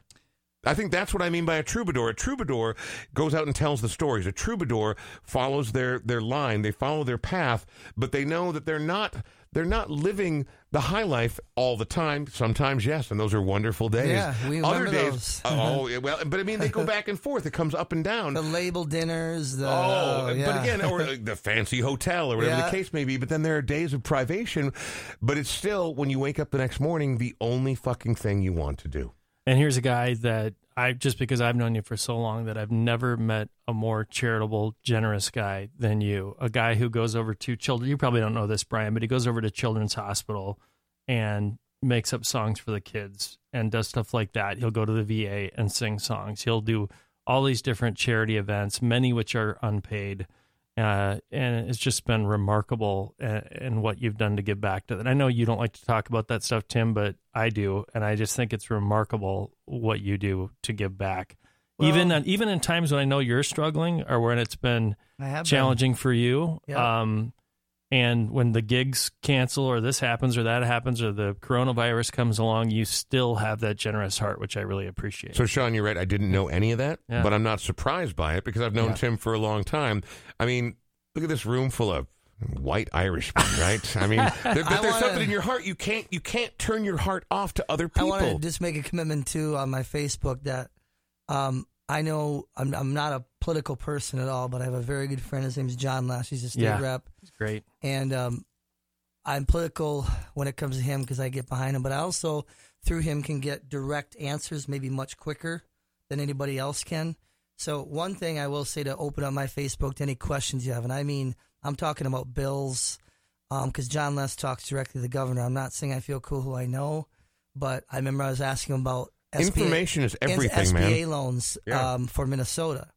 I think that's what I mean by a troubadour. A troubadour goes out and tells the stories. A troubadour follows their their line. They follow their path, but they know that they're not they're not living the high life all the time. Sometimes yes, and those are wonderful days. Yeah, we Other remember days, those. Uh, oh well, but I mean they go back and forth. It comes up and down. the label dinners. The, Oh, but yeah. again, or the fancy hotel or whatever the case may be. But then there are days of privation. But it's still, when you wake up the next morning, the only fucking thing you want to do. And here's a guy that I just because I've known you for so long that I've never met a more charitable, generous guy than you. A guy who goes over to children. You probably don't know this, Brian, but he goes over to Children's Hospital and makes up songs for the kids and does stuff like that. He'll go to the VA and sing songs. He'll do all these different charity events, many which are unpaid. Uh, and it's just been remarkable uh, in what you've done to give back to that. I know you don't like to talk about that stuff, Tim, but I do, and I just think it's remarkable what you do to give back. even Well- even in times when I know you're struggling or when it's been have been. challenging for you, Yeah. um, and when the gigs cancel or this happens or that happens or the coronavirus comes along, you still have that generous heart, which I really appreciate. So, Sean, you're right. I didn't know any of that, Yeah. but I'm not surprised by it because I've known Yeah. Tim for a long time. I mean, look at this room full of white Irishmen, right? I mean, there, there- I there's wanna- something in your heart you can't you can't turn your heart off to other I people. want to just make a commitment too on my Facebook that um, I know I'm, I'm not a political person at all, but I have a very good friend. His name's John Lesch. He's a state Yeah. rep, it's great. and um, I'm political when it comes to him because I get behind him. But I also through him can get direct answers, maybe much quicker than anybody else can. So one thing I will say to open up my Facebook to any questions you have, and I mean I'm talking about bills, because John Lesch talks directly to the governor. I'm not saying I feel cool who I know, but I remember I was asking him about SBA, Information is everything, SBA man. loans Yeah. um, for Minnesota,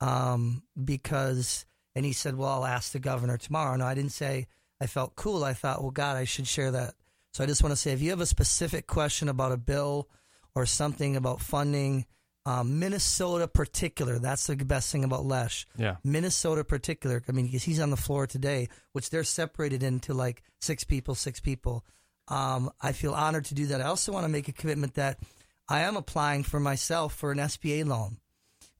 um, because and he said, "Well, I'll ask the governor tomorrow." No, I didn't say I felt cool. I thought, "Well, God, I should share that." So I just want to say, if you have a specific question about a bill or something about funding, um, Minnesota particular, that's the best thing about Lesch. Yeah. Minnesota particular. I mean, because he's on the floor today, which they're separated into like six people, six people. Um, I feel honored to do that. I also want to make a commitment that I am applying for myself for an SBA loan.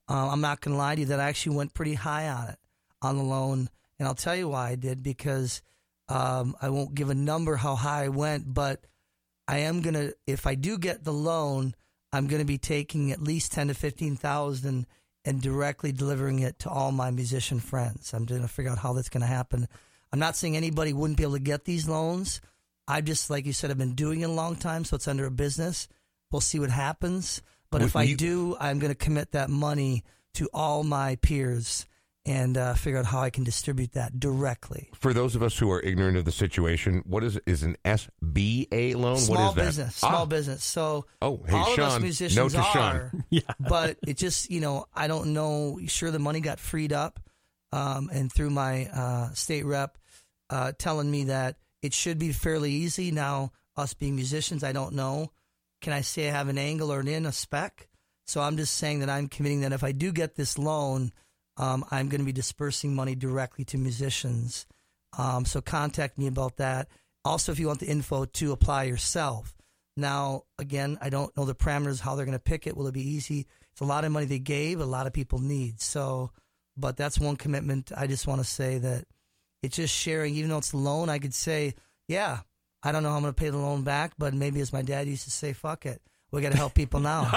Uh, I'm not going to lie to you that I actually went pretty high on it on the loan, and I'll tell you why I did because um, I won't give a number how high I went, but I am gonna if I do get the loan, I'm gonna be taking at least ten to fifteen thousand and directly delivering it to all my musician friends. I'm gonna figure out how that's gonna happen. I'm not saying anybody wouldn't be able to get these loans. I just like you said, I've been doing it a long time, so it's under a business. We'll see what happens. But if I you- do, I'm going to commit that money to all my peers and uh, figure out how I can distribute that directly. For those of us who are ignorant of the situation, what is is an SBA loan? small what is that? business, small Ah. business. So Oh, hey, all of us Sean, musicians note to Sean. are, Yeah. but it just you know I don't know. Sure, the money got freed up um, and through my uh, state rep, uh, telling me that it should be fairly easy. Now, us being musicians, I don't know. Can I say I have an angle or an in a spec? So I'm just saying that I'm committing that if I do get this loan, um, I'm going to be dispersing money directly to musicians. Um, so contact me about that. Also, if you want the info to apply yourself. Now, again, I don't know the parameters, how they're going to pick it. Will it be easy? It's a lot of money they gave, a lot of people need. So, but that's one commitment. I just want to say that it's just sharing, even though it's a loan, I could say, yeah, I don't know how I'm going to pay the loan back, but maybe as my dad used to say, fuck it. We got to help people now.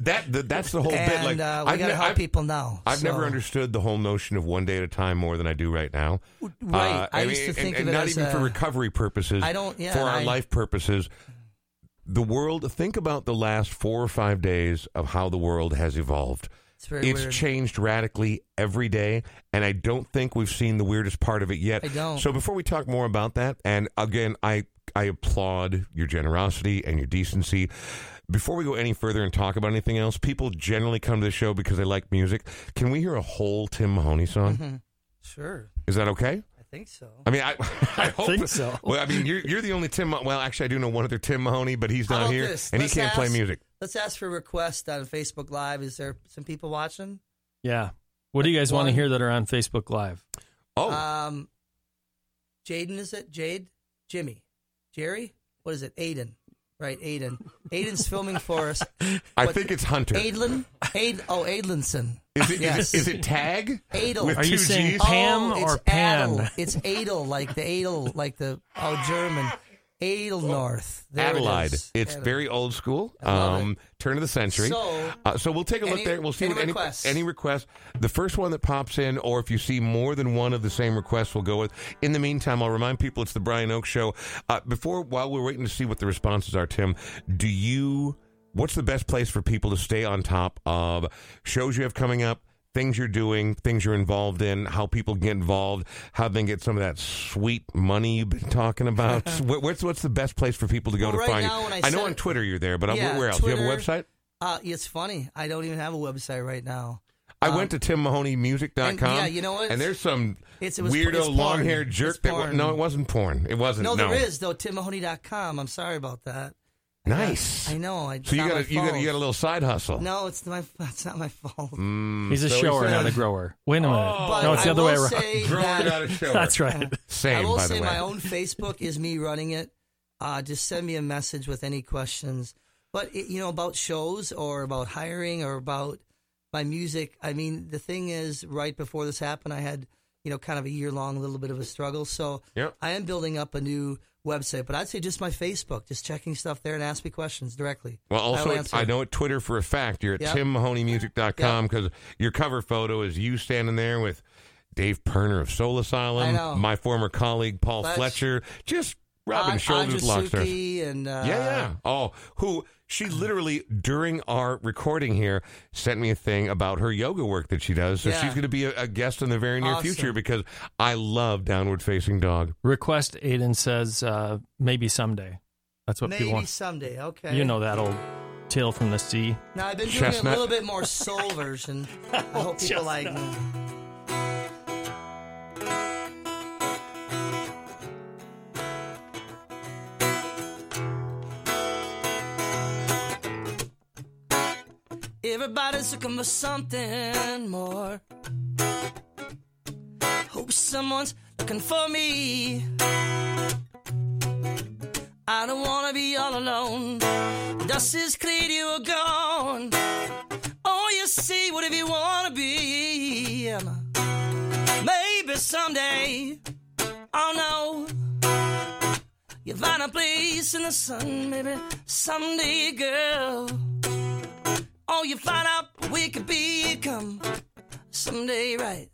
that, that that's the whole bit. and Like uh, we I've got to help I've- people now. I've never understood the whole notion of one day at a time more than I do right now. Right. Uh, I used mean, to think and, of and it not as even for recovery purposes. I don't- yeah, for our I- life purposes. The world. Think about the last four or five days of how the world has evolved. It's very it's weird. changed radically every day, and I don't think we've seen the weirdest part of it yet. I don't. So before we talk more about that, and again, I I applaud your generosity and your decency. Before we go any further and talk about anything else, people generally come to the show because they like music. Can we hear a whole Tim Mahoney song? Mm-hmm. Sure. Is that okay? I think so. I mean, I, I hope think so. Well, I mean, you're you're the only Tim. Well, actually, I do know one other Tim Mahoney, but he's not here, this? and he Let's can't play music. Let's ask for a request on Facebook Live. Is there some people watching? Yeah. What do you guys want to hear that are on Facebook Live? Oh, Um, Jaden, is it? Jade? Jimmy? Jerry? What is it? Aiden. Right, Aiden. Aiden's filming for us. I what- think it's Hunter. Aidlin? Aid, oh, Aidlinson. Is it, Yes. is it is it Tag? Adel. With Are you two saying G's? Pam oh, or it's Pan? Adel. It's Adel, like the Adel, like the, oh, German. Adel North. There it Adelaide. is. it's Adel. very old school. Um, turn of the century. So- uh, so we'll take a look Any- there. We'll see any what any any request. The first one that pops in, or if you see more than one of the same requests, we'll go with. In the meantime, I'll remind people it's the Brian Oak Show. Uh, before, while we're waiting to see what the responses are, Tim, do you? What's the best place for people to stay on top of shows you have coming up? Things you're doing, things you're involved in, how people get involved, how they get some of that sweet money you've been talking about. What's what's the best place for people to go Well, to right find now you? when I know on Twitter you're there, but I'm- Yeah, where else? Do you have a website? Uh, it's funny. I don't even have a website right now. I went to timmahoneymusic.com. and, yeah, you know what? And there's some It's- it was- weirdo long haired jerk that. No, it wasn't porn. It wasn't. No, No, there is though. TimMahoney.com. I'm sorry about that. Nice. I know. I, So you got a, you got a, you got a little side hustle. No, it's my. It's not my fault. Mm, He's a so he shower, said- not a grower. Wait a minute. But no, it's the I other will way around. say Grower, that- not a shower. That's right. Same, I will by say the way. my own Facebook is me running it. Uh, just send me a message with any questions. But it, you know about shows or about hiring or about my music. I mean, the thing is, right before this happened, I had you know kind of a year long little bit of a struggle. So Yep. I am building up a new website. But I'd say just my Facebook, just checking stuff there and ask me questions directly. Well, also, answer. I know at Twitter for a fact you're at Yep. timmahoneymusic.com because your cover photo is you standing there with Dave Pirner of Soul Asylum, my former colleague Paul Fletch. Fletcher, just rubbing An- shoulders with rock stars. Andrewsuki and uh, Yeah, yeah. Oh, who she literally during our recording here sent me a thing about her yoga work that she does. So Yeah. she's going to be a, a guest in the very near Awesome. future because I love Downward Facing Dog. Request Aiden says uh, maybe someday. That's what people Maybe want. someday. Okay. You know that old tale from the sea. Now I've been doing Chestnut. a little bit more soul version. I hope people like me. Everybody's looking for something more. Hope someone's looking for me. I don't wanna be all alone. Dust is cleared, you are gone. Oh, you see, whatever you wanna be. Maybe someday, oh no, you find a place in the sun. Maybe someday, girl. Oh, you find out we could become someday, right?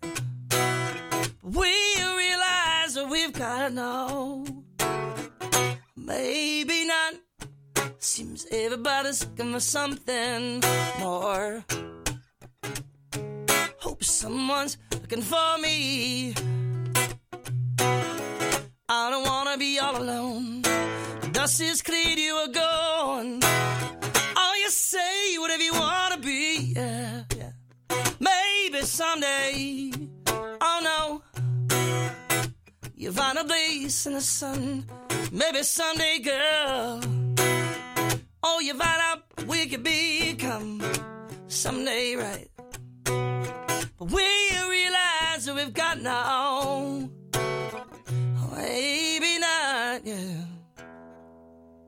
We realize that we've got to know. Maybe not. Seems everybody's looking for something more. Hope someone's looking for me. I don't wanna be all alone. Dust is cleared, you are gone. You say whatever you wanna be. Yeah, yeah. Maybe someday, oh no, you find a place in the sun. Maybe someday, girl, oh, you find out we could become someday, right? But we realize that we've got now. Maybe not, yeah.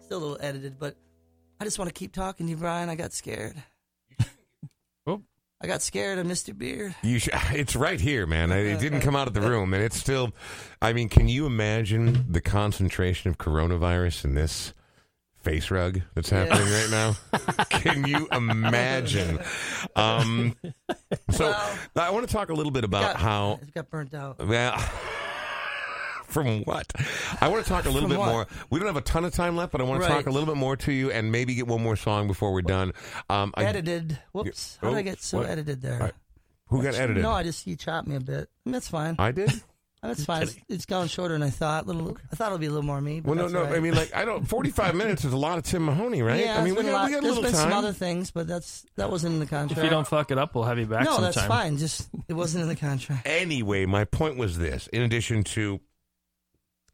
Still a little edited, but I just want to keep talking to you, Brian. I got scared. Oh. I got scared of Mr. Beard. You sh- it's right here, man. It didn't come out of the room, and it's still. I mean, can you imagine the concentration of coronavirus in this face rug that's happening right now? can you imagine? Um, so Well- I want to talk a little bit about got, how. it got burnt out. Well. From what? I want to talk a little From bit what? more. We don't have a ton of time left, but I want to talk a little bit more to you and maybe get one more song before we're done. Um, I, edited. Whoops. How did Oh, I get so what? edited there? Right. who got edited? No, I just you chopped me a bit. That's fine. I did. That's fine. It's, it's gone shorter than I thought. Little, I thought it'll be a little more me. But Well, no, no. all right. I mean, like, I don't. Forty-five minutes is a lot of Tim Mahoney, right? yeah, I mean, we been a got, lot- we got a there's little been time. some other things, but that's that wasn't in the contract. If you don't fuck it up, we'll have you back no, sometime. that's fine. Just it wasn't in the contract. Anyway, my point was this: in addition to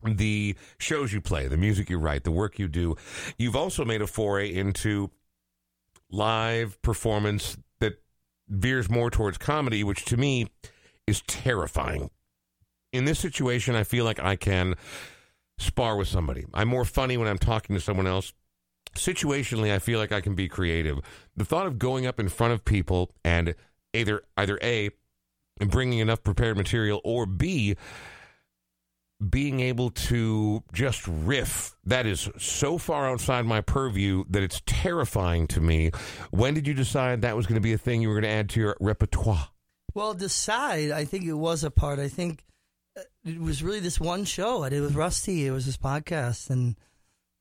the shows you play, the music you write, the work you do, you've also made a foray into live performance that veers more towards comedy, which to me is terrifying. In this situation, I feel like I can spar with somebody. I'm more funny when I'm talking to someone else. Situationally, I feel like I can be creative. The thought of going up in front of people and either either a bringing enough prepared material, or B, being able to just riff. That is so far outside my purview that it's terrifying to me. When did you decide that was going to be a thing you were going to add to your repertoire? Well, decide. I think it was a part. I think uh, it was really this one show I did with Rusty. It was this podcast, and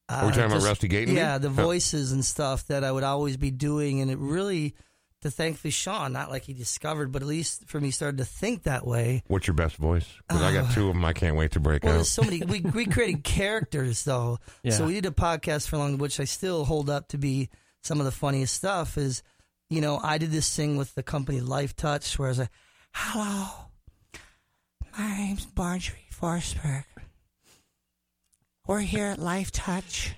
uh, Are we talking about Rusty Gaten? Yeah, the Huh. voices and stuff that I would always be doing, and it really, to thankfully Sean, not like he discovered, but at least for me, started to think that way. What's your best voice? Because I got oh. two of them. I can't wait to break Well, out. there's so many. We we created characters though, Yeah. so we did a podcast for long, which I still hold up to be some of the funniest stuff. Is you know I did this thing with the company Lifetouch, where I was like, "Hello, my name's Marjorie Forsberg. We're here at Lifetouch,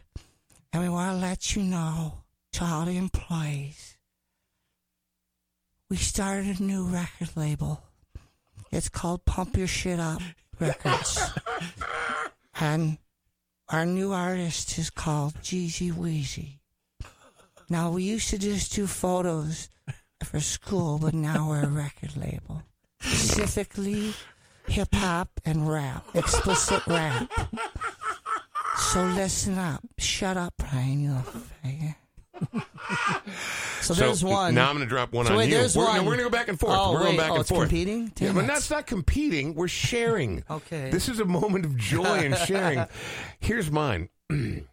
and we want to let you know to all the employees, we started a new record label. It's called Pump Your Shit Up Records." And our new artist is called Jeezy Weezy. Now, we used to just do photos for school, but now we're a record label. Specifically, hip hop and rap, explicit rap. So listen up. Shut up, Brian, you faggot. So there's one. Now I'm going to drop one So on wait, you. there's we're, one. no, we're going to go back and forth. Oh, we're going wait. back Oh, and it's forth. competing? Yeah, Damn but that's not competing. We're sharing. Okay. This is a moment of joy and sharing. Here's mine. and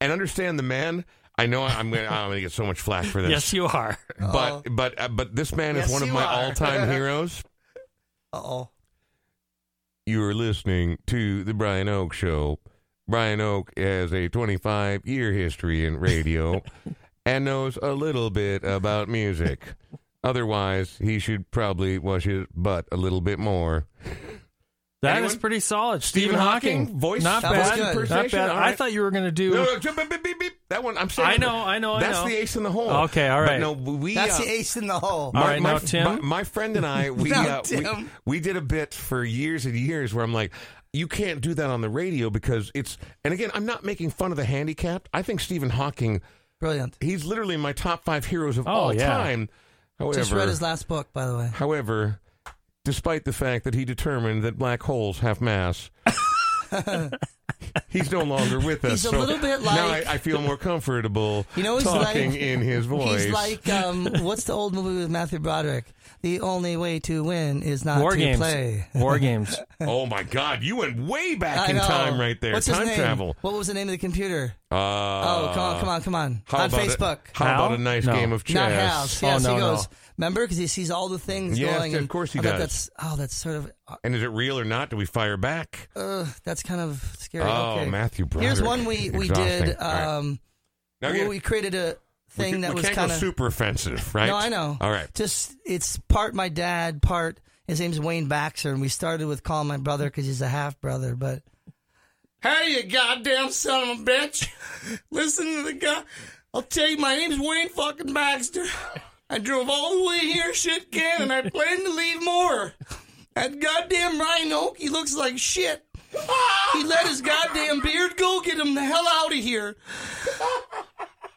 understand the man. I know I'm going. to I'm to get so much flack for this. Yes, you are. But but uh, but this man is Yes, one of my are. all-time heroes. Uh oh. You are listening to the Brian Oak Show. Brian Oak has a 25-year history in radio and knows a little bit about music. Otherwise, he should probably wash his butt a little bit more. That is Anyone? pretty solid. Stephen Stephen Hawking? Hawking, Voice- not bad. good. Not bad. All I right. thought you were going to do. No, no, beep, beep, beep, beep. That one, I'm saying. I know, I know, I That's know. the ace in the hole. Okay, all right. But no, we. That's uh, the ace in the hole. All right, now, my, Tim? My, my friend and I, we, Now, uh, we we did a bit for years and years where I'm like, you can't do that on the radio because it's. And again, I'm not making fun of the handicapped. I think Stephen Hawking, Brilliant. he's literally my top five heroes of Oh, all yeah. time. However, Just read his last book, by the way. however, despite the fact that he determined that black holes have mass. He's no longer with us. He's a so little bit now like- I, I feel more comfortable You know, he's talking like- in his voice. He's like, um, what's the old movie with Matthew Broderick? The only way to win is not War to games. play. War games. Oh my God! You went way back I in know. time, right there. What's time his name? travel. What was the name of the computer? Uh, oh, come on, come on, come on. How On about Facebook. A, how Hal? about a nice No. game of chess? Not House. Yes, Oh, no, he goes. no. Remember, because he sees all the things Yes, going. of course he does. That's oh, that's sort of uh, And is it real or not? Do we fire back? uh, that's kind of scary. Oh, okay. Matthew Broderick. Here's one we we Exhausting. did. All right. Um, Now we, we created a thing we, that we was kind of. super offensive, right? No, I know. All right. Just it's part my dad, part his name's Wayne Baxter, and we started with calling my brother because he's a half brother. But hey, you goddamn son of a bitch! Listen to the guy. I'll tell you, my name's Wayne fucking Baxter. I drove all the way here, shit can, and I plan to leave more. That goddamn Ryan he looks like shit. He let his goddamn beard go. Get him the hell out of here.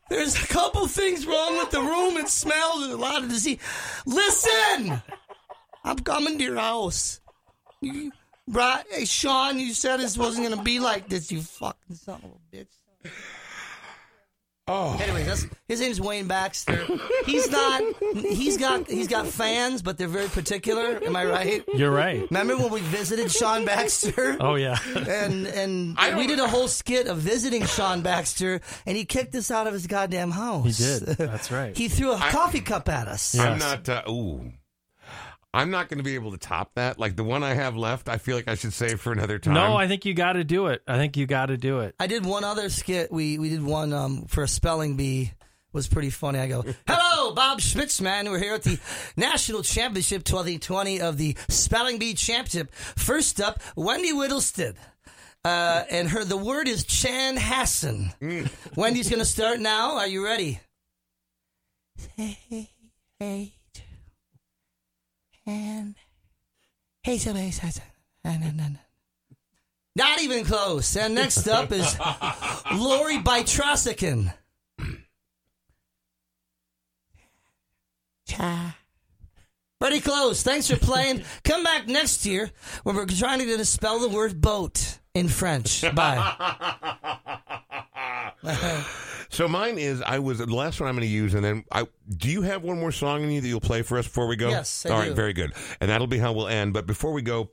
There's a couple things wrong with the room. It smells a lot of disease. Listen, I'm coming to your house. You, hey, Sean, you said this wasn't gonna be like this. You fucking son of a bitch. Oh, Anyways, that's his name's Wayne Baxter. He's not. He's got. He's got fans, but they're very particular. Am I right? You're right. Remember when we visited Sean Baxter? Oh yeah. and and I we did a whole skit of visiting Sean Baxter, and he kicked us out of his goddamn house. He did. That's right. he threw a coffee cup at us. Yeah. I'm not. Uh, ooh, I'm not going to be able to top that. Like the one I have left, I feel like I should save for another time. No, I think you got to do it. I think you got to do it. I did one other skit. We we did one um, for a spelling bee. Was pretty funny. I go, hello, Bob Schmitzman. We're here at the National Championship 2020 of the Spelling Bee Championship. First up, Wendy Whittlested. Uh, and her the word is Chanhassen. Wendy's going to start now. Are you ready? Hey, hey, and hey, somebody says, not even close. And next up is Lori Bytrosican. Cha. Pretty close. Thanks for playing. Come back next year when we're trying to spell the word boat in French. Bye. So mine is I was the last one I'm going to use, and then I do you have one more song in you that you'll play for us before we go? Yes, I All right, do. very good, and that'll be how we'll end. But before we go,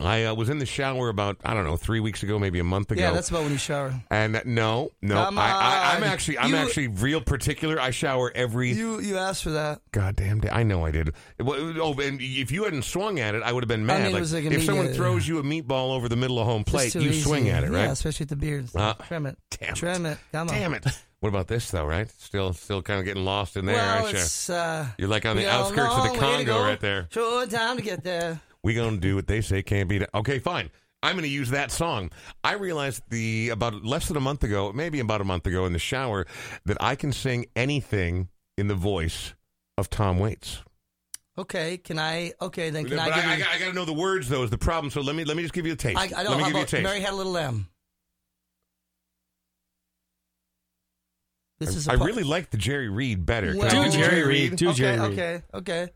I uh, was in the shower about I don't know three weeks ago, maybe a month ago. Yeah, that's about when you shower. and no, no, Come I, I, I'm on. actually I'm You- actually real particular. I shower every You you asked for that. goddamn day. I know I did. Well, Oh, and if you hadn't swung at it, I would have been mad. mean, it was like if someone immediate- throws you a meatball over the middle of home plate, too you easy. swing at it, right? Yeah, especially with the beard. Uh, Trim it. damn it. Trim it. Come on. Damn it! What about this though? Right? Still, still kind of getting lost in there, Well, aren't you? it's uh, You're like on the outskirts of long the way to Congo go. right there. Short time to get there. We gonna do what they say can't be done. Okay, fine. I'm gonna use that song. I realized the about less than a month ago, maybe about a month ago, in the shower, that I can sing anything in the voice of Tom Waits. Okay, can I? Okay, then can but I give I, you? I, got to know the words though is the problem. So let me let me just give you a taste. I, I don't let me give you a taste. Mary Had a Little Lamb. This is a I part- really like the Jerry Reed better. Well- do Do Jerry Reed. Do okay, Jerry Reed. okay, okay.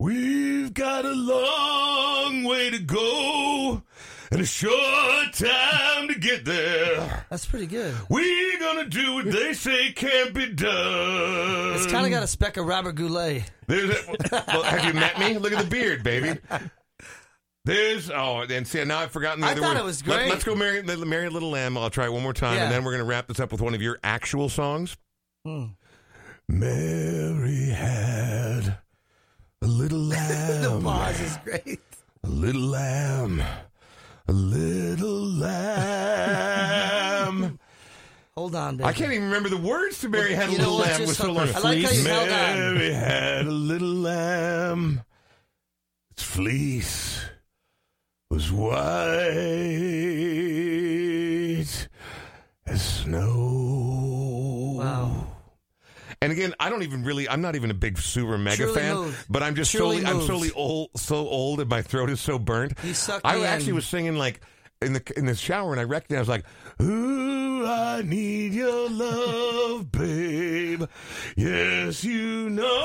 We've got a long way to go and a short time to get there. That's pretty good. We're gonna do what they say can't be done. It's kind of got a speck of Robert Goulet. There's a, well, have you met me? Look at the beard, baby. There's oh, and see now I've forgotten the I other thought word. it was great. Let, us go, marry, marry a little lamb. I'll try it one more time, Yeah. and then we're gonna wrap this up with one of your actual songs. Hmm. Mary had a little lamb. The pause is great. A little lamb, a little lamb. Hold on, baby. I can't even remember the words to Mary Had a Little Lamb. was so long. I like how you held on. Mary had a little lamb. Its fleece was white as snow. Wow. And again, I don't even really. I'm not even a big super mega Truly fan, moved. but I'm just Truly solely. I'm moved. solely old, so old, and my throat is so burnt. You sucked I actually in. was singing like in the in the shower, and I recognized like, "Ooh, I need your love, babe. Yes, you know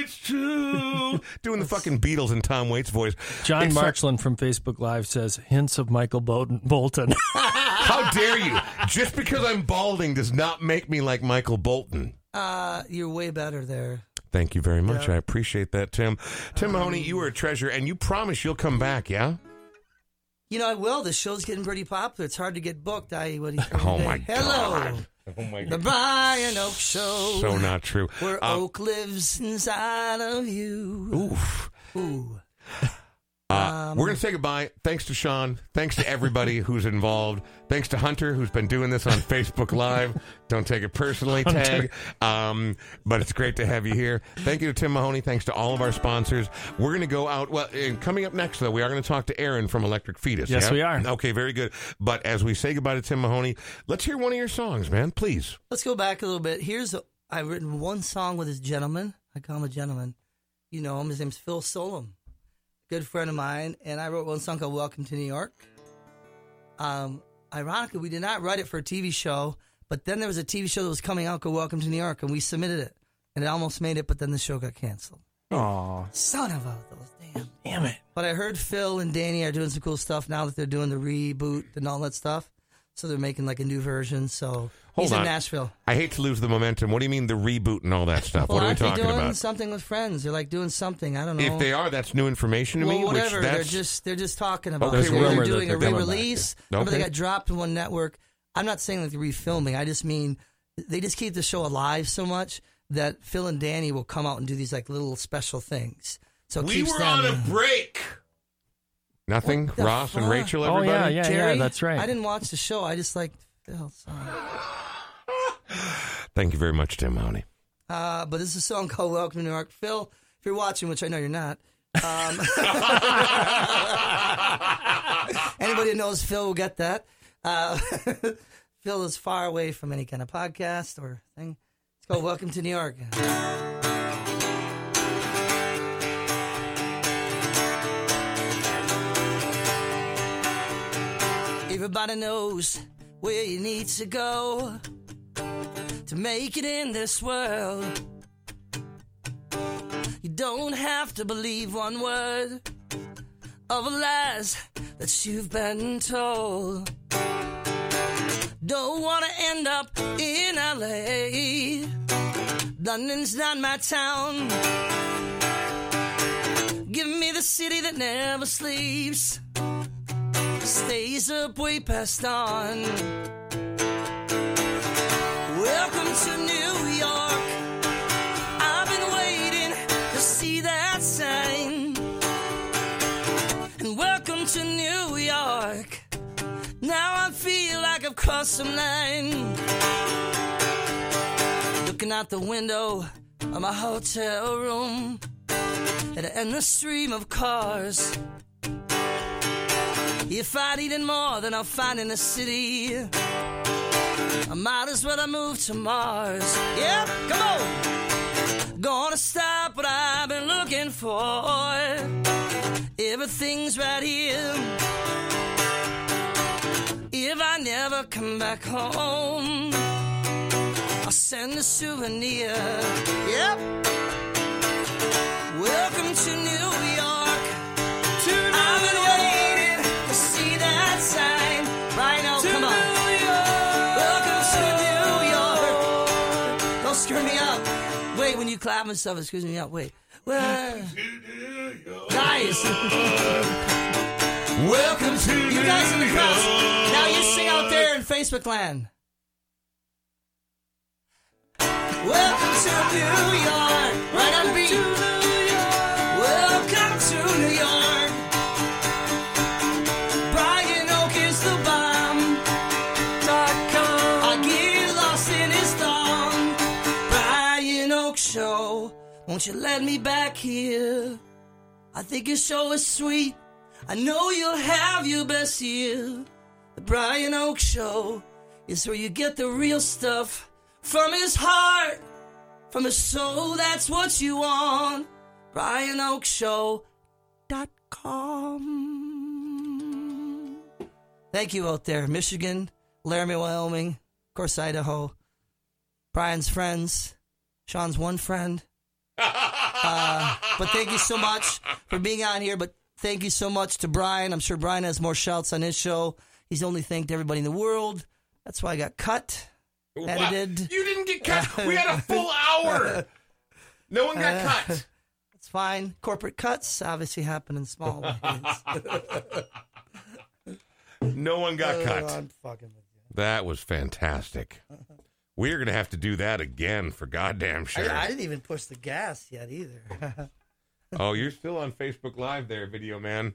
it's true." Doing the fucking Beatles and Tom Waits voice. John It's- Marchland from Facebook Live says hints of Michael Bolton. Bolton. How dare you? Just because I'm balding does not make me like Michael Bolton. Uh, you're way better there. Thank you very much. Yeah. I appreciate that, Tim. Tim Mahoney, you are a treasure, and you promise you'll come back, yeah? You know, I will. The show's getting pretty popular. It's hard to get booked. I what do Oh, my day. Hello, God. Oh my God. the Brian Oak Show. So not true. where Um, Oak lives inside of you. oof. Ooh. Uh, Um, We're going to say goodbye. Thanks to Sean. Thanks to everybody who's involved. Thanks to Hunter, who's been doing this on Facebook Live. Don't take it personally, tag. Um, but it's great to have you here. Thank you to Tim Mahoney. Thanks to all of our sponsors. We're going to go out. Well, and coming up next, though, we are going to talk to Aaron from Electric Fetus. Yes, yeah? we are. Okay, very good. But as we say goodbye to Tim Mahoney, let's hear one of your songs, man. Please. Let's go back a little bit. Here's I've written one song with this gentleman. I call him a gentleman. You know him. His name's Phil Solom, good friend of mine. And I wrote one song called "Welcome to New York." Um, ironically, we did not write it for a TV show, but then there was a TV show that was coming out called "Welcome to New York," and we submitted it, and it almost made it, but then the show got canceled. Aw, Son of a those damn. damn it. But I heard Phil and Danny are doing some cool stuff now that they're doing the reboot and all that stuff. So they're making like a new version. So he's Hold on. in Nashville. I hate to lose the momentum. What do you mean the reboot and all that stuff? Well, what are we aren't they talking doing about? something with friends? They're like doing something. I don't know. If they are, that's new information to well, me. whatever. Which They're that's, just they're just talking about. There's it. They're, rumor they're that doing they're a coming back, re-release. yeah. Remember they Okay. got dropped in one network. I'm not saying like they're refilming. I just mean they just keep the show alive so much that Phil and Danny will come out and do these like little special things. So it we keeps were them on a break. Nothing. What the Ross and fuck? Rachel. Oh, Everybody. yeah, yeah, Jerry, yeah, that's right. I didn't watch the show. I just like So. Thank you very much, Tim Mahoney. Uh, but this is a song called Welcome to New York. Phil, if you're watching, which I know you're not, um, anybody who knows Phil will get that. Uh, Phil is far away from any kind of podcast or thing. It's called Welcome to New York. Everybody knows where you need to go to make it in this world. You don't have to believe one word of lies that you've been told. Don't want to end up in LA. London's not my town. Give me the city that never sleeps, stays up way passed on. Welcome to New York. I've been waiting to see that sign. And welcome to New York. Now I feel like I've crossed some line. Looking out the window of my hotel room at an endless stream of cars. If I needed more than I'll find in the city. I might as well have moved to Mars. Yep, come on. Gonna stop what I've been looking for. Everything's right here. If I never come back home, I'll send a souvenir. Yep. Welcome to New York. I've been waiting when you clap and stuff, it screws me up. Wait. Well, guys. Welcome to You guys in the crowd. Now you sing out there in Facebook land. Welcome to New York. Right on beat. Welcome to New York. Won't you let me back here? I think your show is sweet. I know you'll have your best year. The Brian Oak Show is where you get the real stuff from his heart, from his soul. That's what you want. BrianOakShow.com. Thank you out there, Michigan, Laramie, Wyoming, of course, Idaho. Brian's friends, Sean's one friend. Uh, but thank you so much for being on here. But thank you so much to Brian. I'm sure Brian has more shouts on his show. He's only thanked everybody in the world. That's why I got cut. Edited. You didn't get cut. We had a full hour. No one got cut. It's fine. Corporate cuts obviously happen in small ways. No one got Oh, cut. I'm fucking with you. That was fantastic. We're going to have to do that again for goddamn sure. I, I didn't even push the gas yet either. oh, you're still on Facebook Live there, video man.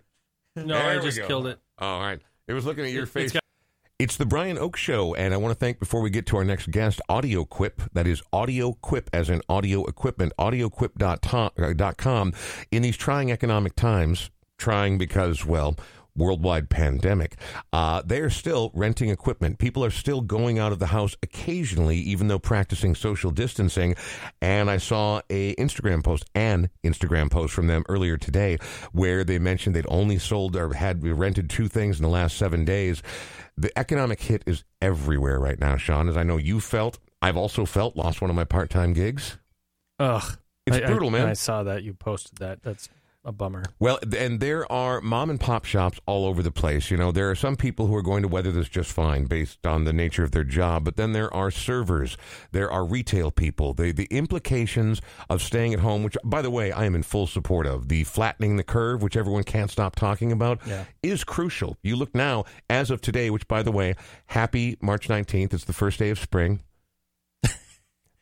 No, There I just go. killed it. All right. It was looking at your It's face. got- It's the Brian Oak Show, and I want to thank before we get to our next guest, Audio Quip. That is Audio Quip, as in audio equipment, audioquip.com. Uh, in these trying economic times, trying because, well, worldwide pandemic, uh, they are still renting equipment. People are still going out of the house occasionally, even though practicing social distancing. And I saw a Instagram post, an Instagram post from them earlier today, where they mentioned they'd only sold or had rented two things in the last seven days. The economic hit is everywhere right now, Sean. As I know you felt, I've also felt lost one of my part-time gigs. Ugh. It's I- I- brutal, man. I saw that you posted that. That's a bummer. Well, and there are mom and pop shops all over the place. You know, there are some people who are going to weather this just fine based on the nature of their job, but then there are servers, there are retail people. The the implications of staying at home, which by the way, I am in full support of. The flattening the curve, which everyone can't stop talking about, Yeah. is crucial. You look now, as of today, which by the way, happy March 19th, it's the first day of spring.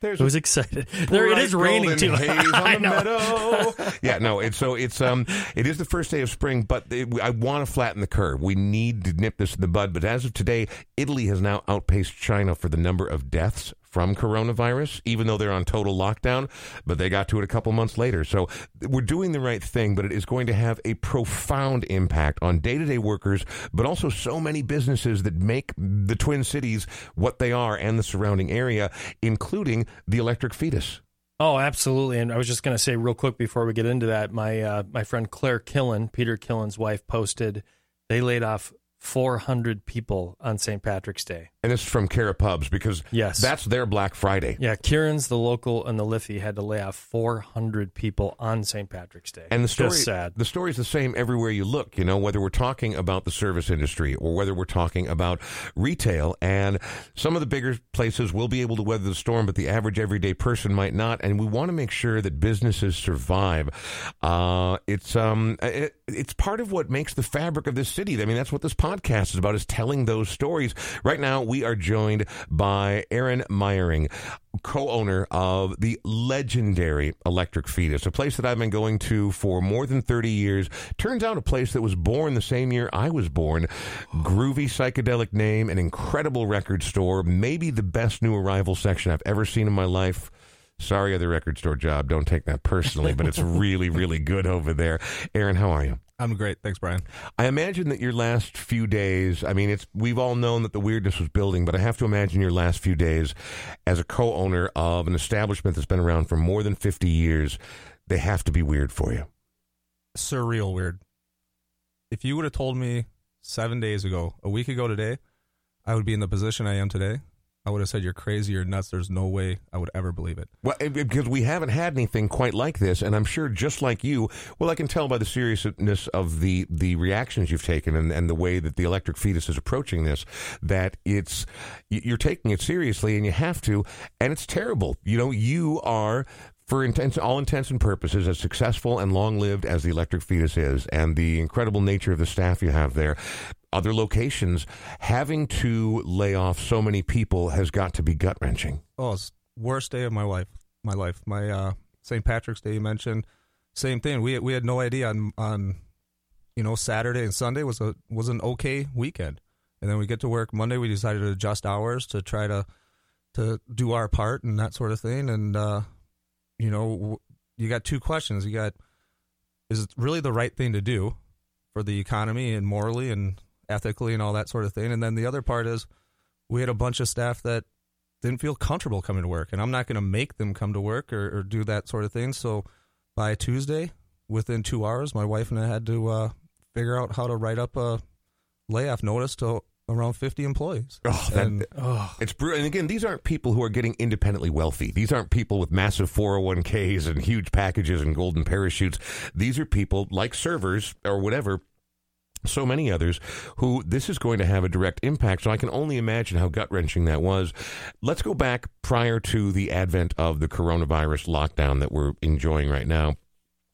There's Who's excited? There it is raining too. I know. yeah, no, it's so it's um it is the first day of spring, but it, I want to flatten the curve. We need to nip this in the bud. But as of today, Italy has now outpaced China for the number of deaths from coronavirus, even though they're on total lockdown. But they got to it a couple months later. So we're doing the right thing, but it is going to have a profound impact on day to day workers, but also so many businesses that make the Twin Cities what they are and the surrounding area, including the electric fetus. Oh, absolutely. And I was just going to say real quick before we get into that, my uh, my friend Claire Killen, Peter Killen's wife, posted they laid off 400 people on St. Patrick's Day. And this is from Cara Pubs because Yes. that's their Black Friday. Yeah, Kieran's, the local, and the Liffey had to lay off 400 people on St. Patrick's Day. And the story, Just sad. the story's the same everywhere you look. You know, whether we're talking about the service industry or whether we're talking about retail, and some of the bigger places will be able to weather the storm, but the average everyday person might not. And we want to make sure that businesses survive. Uh, it's um, it, it's part of what makes the fabric of this city. I mean, that's what this podcast is about: is telling those stories. Right now, we are joined by Aaron Meyering co-owner of the legendary Electric Fetus, a place that I've been going to for more than 30 years. Turns out a place that was born the same year I was born. Groovy psychedelic name, an incredible record store, maybe the best new arrival section I've ever seen in my life. Sorry, other record store job. Don't take that personally, but it's really, really good over there. Aaron, how are you? I'm great. Thanks, Brian. I imagine that your last few days, I mean, it's we've all known that the weirdness was building, but I have to imagine your last few days as a co-owner of an establishment that's been around for more than 50 years, they have to be weird for you. Surreal weird. If you would have told me seven days ago, a week ago today, I would be in the position I am today. I would have said you're crazy, you're nuts. There's no way I would ever believe it. Well, eh, eh, because we haven't had anything quite like this, and I'm sure just like you, well, I can tell by the seriousness of the the reactions you've taken and, and the way that the electric fetus is approaching this, that it's you're taking it seriously, and you have to, and it's terrible. You know, you are. For intents, all intents and purposes, as successful and long lived as the electric fetus is, and the incredible nature of the staff you have there, other locations, having to lay off so many people has got to be gut wrenching. Oh, it's worst day of my life. My life. My uh, St. Patrick's Day you mentioned. Same thing. We we had no idea on on you know Saturday and Sunday was a was an okay weekend, and then we get to work Monday. We decided to adjust hours to try to to do our part and that sort of thing. And uh, you know, you got two questions. You got is it really the right thing to do for the economy and morally and ethically and all that sort of thing? And then the other part is we had a bunch of staff that didn't feel comfortable coming to work, and I'm not going to make them come to work or, or do that sort of thing. So by Tuesday, within two hours, my wife and I had to uh, figure out how to write up a layoff notice to around 50 employees. Oh, that, And- Oh, it's brutal. And again, these aren't people who are getting independently wealthy. These aren't people with massive 401ks and huge packages and golden parachutes. These are people like servers or whatever. So many others who this is going to have a direct impact. So I can only imagine how gut wrenching that was. Let's go back prior to the advent of the coronavirus lockdown that we're enjoying right now.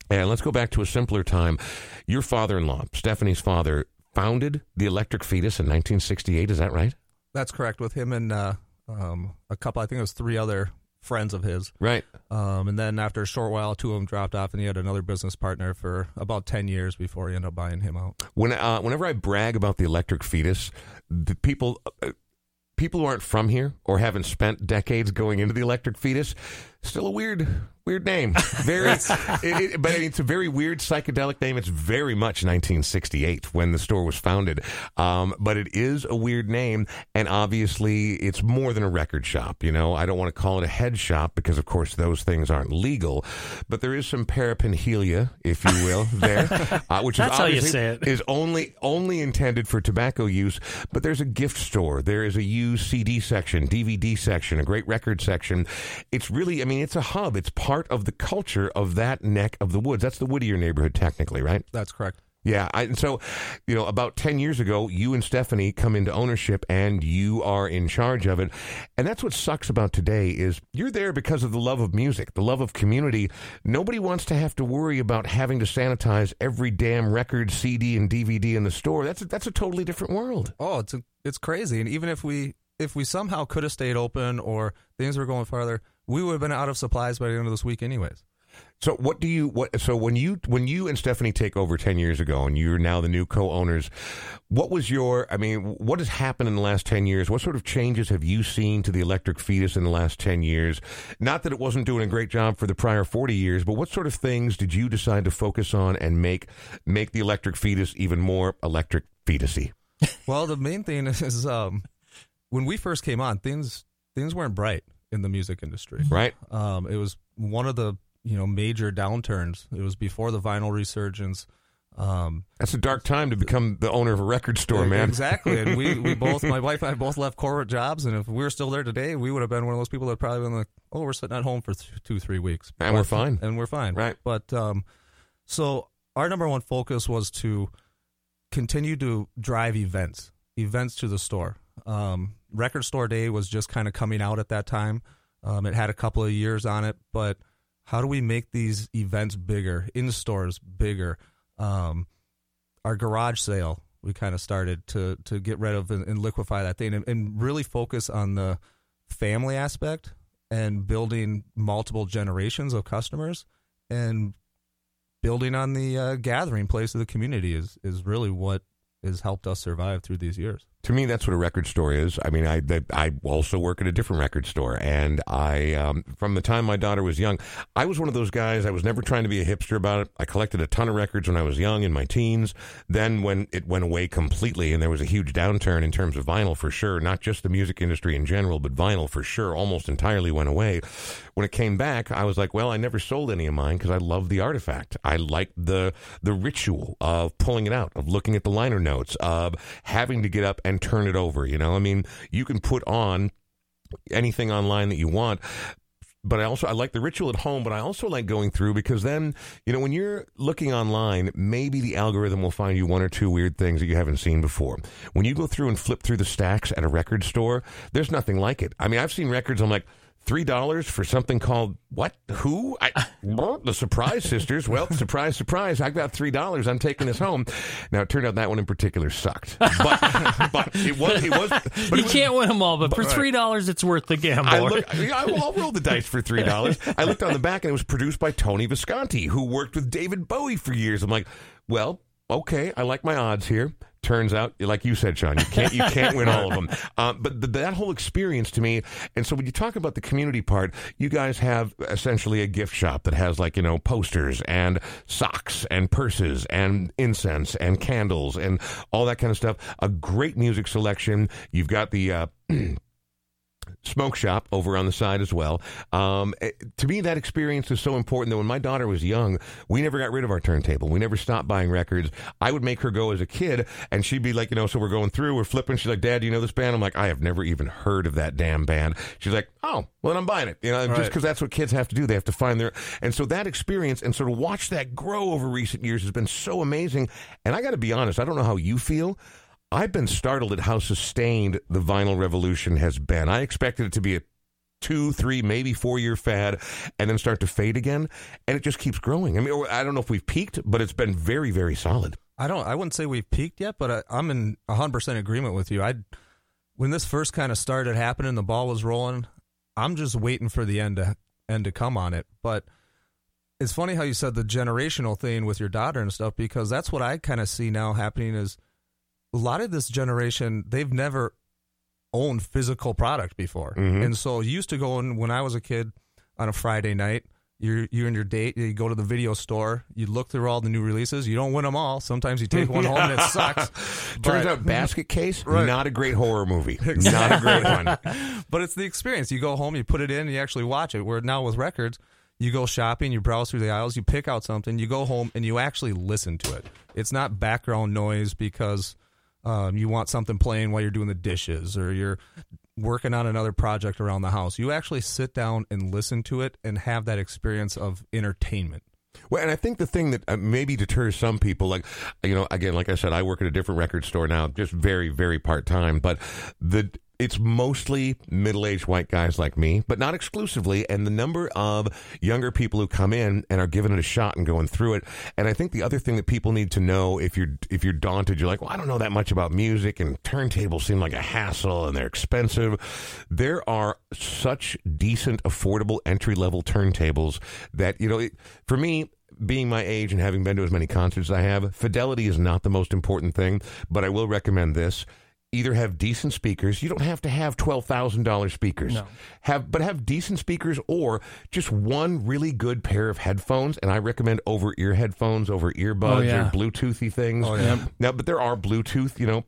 And let's go back to a simpler time. Your father in law, Stephanie's father, founded the Electric Fetus in 1968. Is that right? That's correct. With him and uh, um, a couple, I think it was three other friends of his. Right. Um, and then after a short while, two of them dropped off, and he had another business partner for about ten years before he ended up buying him out. When uh, whenever I brag about the electric fetus, the people uh, people who aren't from here or haven't spent decades going into the electric fetus, still a weird weird name. Very, it, it, but it's a very weird psychedelic name. It's very much 1968 when the store was founded. Um, but it is a weird name, and obviously it's more than a record shop. You know, I don't want to call it a head shop because, of course, those things aren't legal. But there is some paraphernalia, if you will, there, uh, which That's is how you obviously say it. is only only intended for tobacco use. But there's a gift store. There is a used CD section, DVD section, a great record section. It's really, I mean, it's a hub. It's part of the culture of that neck of the woods. That's the Whittier neighborhood, technically, right? That's correct. Yeah. I, and so, you know, about 10 years ago, you and Stephanie come into ownership and you are in charge of it. And that's what sucks about today is you're there because of the love of music, the love of community. Nobody wants to have to worry about having to sanitize every damn record, CD, and DVD in the store. That's a, that's a totally different world. Oh, it's a, it's crazy. And even if we if we somehow could have stayed open or things were going farther, we would have been out of supplies by the end of this week, anyways. So what do you what so when you when you and Stephanie take over 10 years ago and you're now the new co-owners what was your I mean what has happened in the last 10 years? What sort of changes have you seen to the electric fetus in the last 10 years? Not that it wasn't doing a great job for the prior 40 years but what sort of things did you decide to focus on and make make the electric fetus even more electric fetusy? Well, the main thing is um, when we first came on, things things weren't bright in the music industry. right Um, it was one of the you know major downturns. It was before the vinyl resurgence. Um, that's a dark time to become the owner of a record store man Exactly. And we, we both, my wife and I both left corporate jobs. And if we were still there today, we would have been one of those people that probably been like, oh, we're sitting at home for th- two, three weeks. And we're fine. And we're fine. Right. But um, so our number one focus was to continue to drive events, events to the store. Um, Record Store Day was just kind of coming out at that time. Um, it had a couple of years on it, but how do we make these events bigger, in stores bigger? Um, our garage sale, we kind of started to to get rid of and, and liquefy that thing and, and really focus on the family aspect and building multiple generations of customers and building on the uh, gathering place of the community is is really what has helped us survive through these years. To me, that's what a record store is. I mean, I I also work at a different record store, and I um, from the time my daughter was young, I was one of those guys. I was never trying to be a hipster about it. I collected a ton of records when I was young in my teens. Then when it went away completely, and there was a huge downturn in terms of vinyl for sure, not just the music industry in general, but vinyl for sure, almost entirely went away. When it came back, I was like, well, I never sold any of mine because I love the artifact. I like the the ritual of pulling it out, of looking at the liner notes, of having to get up and turn it over. You know, I mean, you can put on anything online that you want. But I also I like the ritual at home, but I also like going through because then, you know, when you're looking online, maybe the algorithm will find you one or two weird things that you haven't seen before. When you go through and flip through the stacks at a record store, there's nothing like it. I mean, I've seen records I'm like Three dollars for something called what? Who? I, the Surprise Sisters. Well, surprise, surprise! I got three dollars. I'm taking this home. Now it turned out that one in particular sucked, but but it was it was. But you was, can't win them all, but for three dollars, it's worth the gamble. I look, I'll I'll roll the dice for three dollars. I looked on the back and it was produced by Tony Visconti, who worked with David Bowie for years. I'm like, well, okay, I like my odds here. Turns out, like you said, Sean, you can't you can't win all of them. Uh, but th- that whole experience to me, and so when you talk about the community part, you guys have essentially a gift shop that has like you know posters and socks and purses and incense and candles and all that kind of stuff. A great music selection. You've got the. Uh, smoke shop over on the side as well. Um, eh, to me, that experience is so important that when my daughter was young, we never got rid of our turntable. We never stopped buying records. I would make her go as a kid, and she'd be like, you know, so we're going through, we're flipping. She's like, Dad, do you know this band? I'm like, I have never even heard of that damn band. She's like, Oh, well, then I'm buying it. You know, just because that's what kids have to do. They have to find their, and so that experience and sort of watch that grow over recent years has been so amazing. And I got to be honest, I don't know how you feel. I've been startled at how sustained the vinyl revolution has been. I expected it to be a two, three, maybe four year fad and then start to fade again. And it just keeps growing. I mean, I don't know if we've peaked, but it's been very, very solid. I don't. I wouldn't say we've peaked yet, but I, I'm in 100 percent agreement with you. I when this first kind of started happening, the ball was rolling. I'm just waiting for the end to end to come on it. But it's funny how you said the generational thing with your daughter and stuff because that's what I kind of see now happening is a lot of this generation they've never owned physical product before, Mhm. and so you used to go in when I was a kid on a Friday night. You you and your date, you go to the video store, you look through all the new releases. You don't win them all. Sometimes you take one home and it sucks. Turns But- out Basket Case, Right. not a great horror movie. Not a great one. but it's the experience. You go home, you put it in, you actually watch it. Where now with records, you go shopping, you browse through the aisles, you pick out something, you go home, and you actually listen to it. It's not background noise because um, you want something playing while you're doing the dishes or you're working on another project around the house. You actually sit down and listen to it and have that experience of entertainment. Well, and I think the thing that uh, maybe deters some people, like, you know, again, like I said, I work at a different record store now, just very, very part time, but the. It's mostly middle aged white guys like me, but not exclusively. And the number of younger people who come in and are giving it a shot and going through it. And I think the other thing that people need to know if you're if you're daunted, you're like, well, I don't know that much about music, and turntables seem like a hassle and they're expensive. There are such decent, affordable entry level turntables that you know, it, for me, being my age and having been to as many concerts as I have, fidelity is not the most important thing, but I will recommend this. Either have decent speakers. You don't have to have twelve thousand dollars speakers. No. Have but have decent speakers or just one really good pair of headphones. And I recommend over ear headphones, over earbuds Oh, yeah. or Bluetoothy things. Oh, yeah. Now, but there are Bluetooth, you know,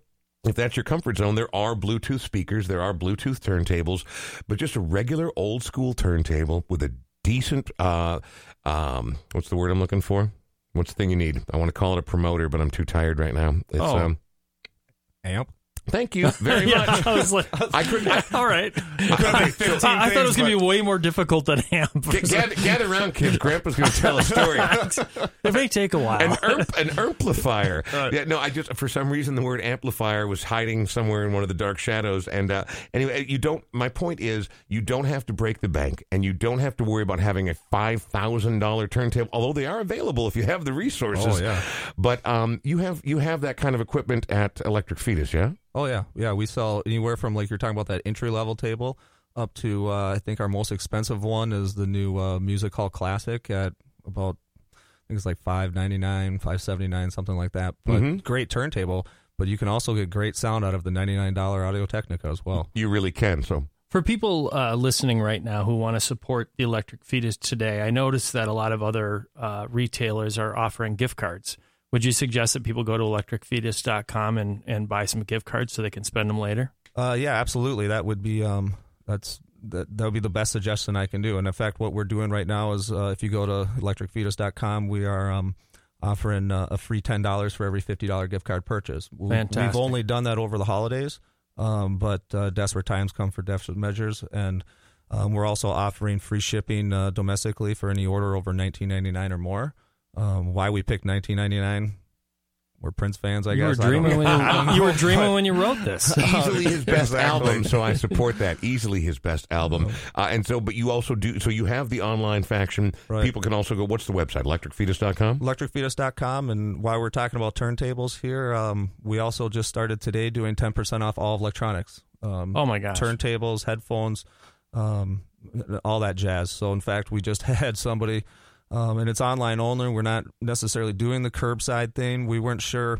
if that's your comfort zone, there are Bluetooth speakers, there are Bluetooth turntables, but just a regular old school turntable with a decent, uh, um, what's the word I'm looking for? What's the thing you need? I want to call it a promoter, but I'm too tired right now. It's, Oh. um, Amp. Thank you very yeah, much. I was like, I couldn't. I, all right. I, I, I thought it was going to be way more difficult than ham. G- gather, gather around, kids. Grandpa's going to tell a story. it may take a while. an erp, an amplifier. Yeah, no, I just for some reason the word amplifier was hiding somewhere in one of the dark shadows. And uh, anyway, you don't. My point is, you don't have to break the bank, and you don't have to worry about having a five thousand dollar turntable. Although they are available if you have the resources. Oh, yeah. But um, you have you have that kind of equipment at Electric Fetus, yeah. Oh yeah, yeah. We sell anywhere from like you're talking about that entry level table up to uh, I think our most expensive one is the new uh, Music Hall Classic at about I think it's like five ninety nine, five seventy nine, something like that. But Mhm. great turntable. But you can also get great sound out of the ninety nine dollar Audio Technica as well. You really can. So For people uh, listening right now who want to support the Electric Fetus today, I noticed that a lot of other uh, retailers are offering gift cards. Would you suggest that people go to electricfetus.com and, and buy some gift cards so they can spend them later? Uh, yeah, absolutely. That would be um, that's that that would be the best suggestion I can do. And in fact, what we're doing right now is uh, if you go to electricfetus.com, we are um, offering uh, a free ten dollars for every fifty dollar gift card purchase. Fantastic. We've only done that over the holidays, um, but uh, desperate times come for desperate measures, and um, we're also offering free shipping uh, domestically for any order over nineteen ninety nine or more. Um, why we picked nineteen ninety nine? We're Prince fans, I you guess. I don't dreaming know. when you, you were dreaming when you wrote this. easily his best Exactly. album, so I support that. Easily his best album, uh, and so, but you also do. So you have the online faction. Right. People can also go. What's the website? Electricfetus.com. electricfetus.com and while we're talking about turntables here um, we also just started today doing 10% off all of electronics um, Oh my gosh. turntables headphones um, all that jazz so in fact we just had somebody um, and it's online only. We're not necessarily doing the curbside thing. We weren't sure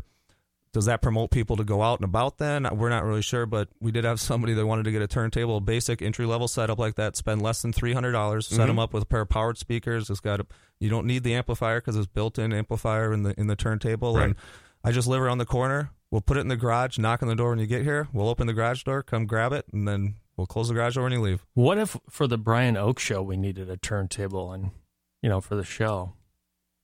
does that promote people to go out and about then? We're not really sure but we did have somebody that wanted to get a turntable a basic entry level setup like that spend less than $300 set them up with a pair of powered speakers. It's got a, you don't need the amplifier because it's built-in amplifier in the in the turntable. Right. and i just live around the corner. We'll put it in the garage knock on the door when you get here. We'll open the garage door come grab it and then we'll close the garage door when you leave. What if for the Brian Oak show we needed a turntable and you know for the show?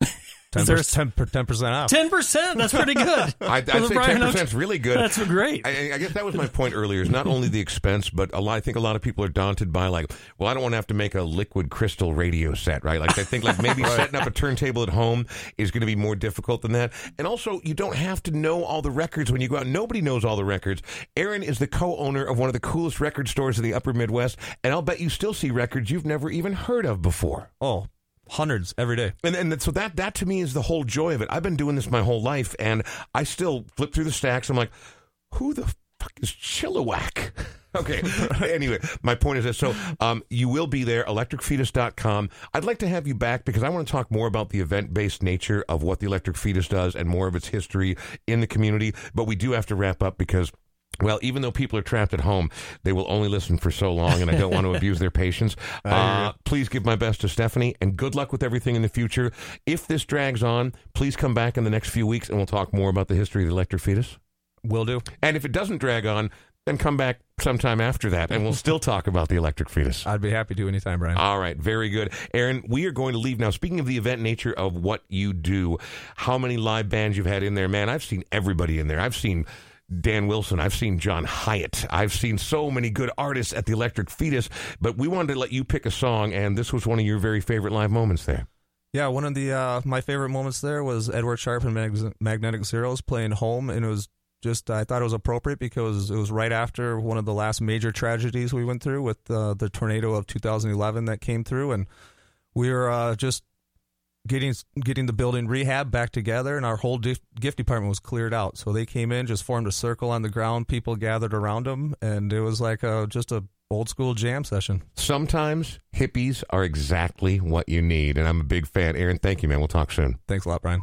10 Is there a- 10 percent off Ten percent. That's pretty good. I, I'd For the say Brian 10% is really good. That's great. I, I guess that was my point earlier. Is not only the expense, but a lot. I think a lot of people are daunted by like, well, I don't want to have to make a liquid crystal radio set, right? Like, I think like maybe setting up a turntable at home is going to be more difficult than that. And also, you don't have to know all the records when you go out. Nobody knows all the records. Aaron is the co-owner of one of the coolest record stores in the Upper Midwest, and I'll bet you still see records you've never even heard of before. oh hundreds every day And and so that that to me is the whole joy of it. I've been doing this my whole life, and I still flip through the stacks. I'm like, who the fuck is Chilliwack? Okay. anyway, my point is that so um, you will be there, electricfetus.com. I'd like to have you back because I want to talk more about the event based nature of what the Electric Fetus does and more of its history in the community. But we do have to wrap up because. Well, even though people are trapped at home, they will only listen for so long, and I don't want to abuse their patience. Uh, please give my best to Stephanie, and good luck with everything in the future. If this drags on, please come back in the next few weeks, and we'll talk more about the history of the electric fetus. Will do. And if it doesn't drag on, then come back sometime after that, and we'll still talk about the electric fetus. I'd be happy to anytime, Brian. All right, very good. Aaron, we are going to leave now. Speaking of the event nature of what you do, how many live bands you've had in there, man, I've seen everybody in there. I've seen Dan Wilson, I've seen John Hiatt, I've seen so many good artists at the Electric Fetus, but we wanted to let you pick a song, and this was one of your very favorite live moments there. Yeah, one of the uh, my favorite moments there was Edward Sharpe and Mag- Magnetic Zeros playing home, and it was just I thought it was appropriate because it was right after one of the last major tragedies we went through with uh, the tornado of 2011 that came through, and we were uh, just getting getting the building rehab back together, and our whole gift, gift department was cleared out. So they came in, just formed a circle on the ground, people gathered around them, and it was like a, just a old school jam session. Sometimes hippies are exactly what you need, and I'm a big fan. Aaron, thank you, man. We'll talk soon. Thanks a lot, Brian.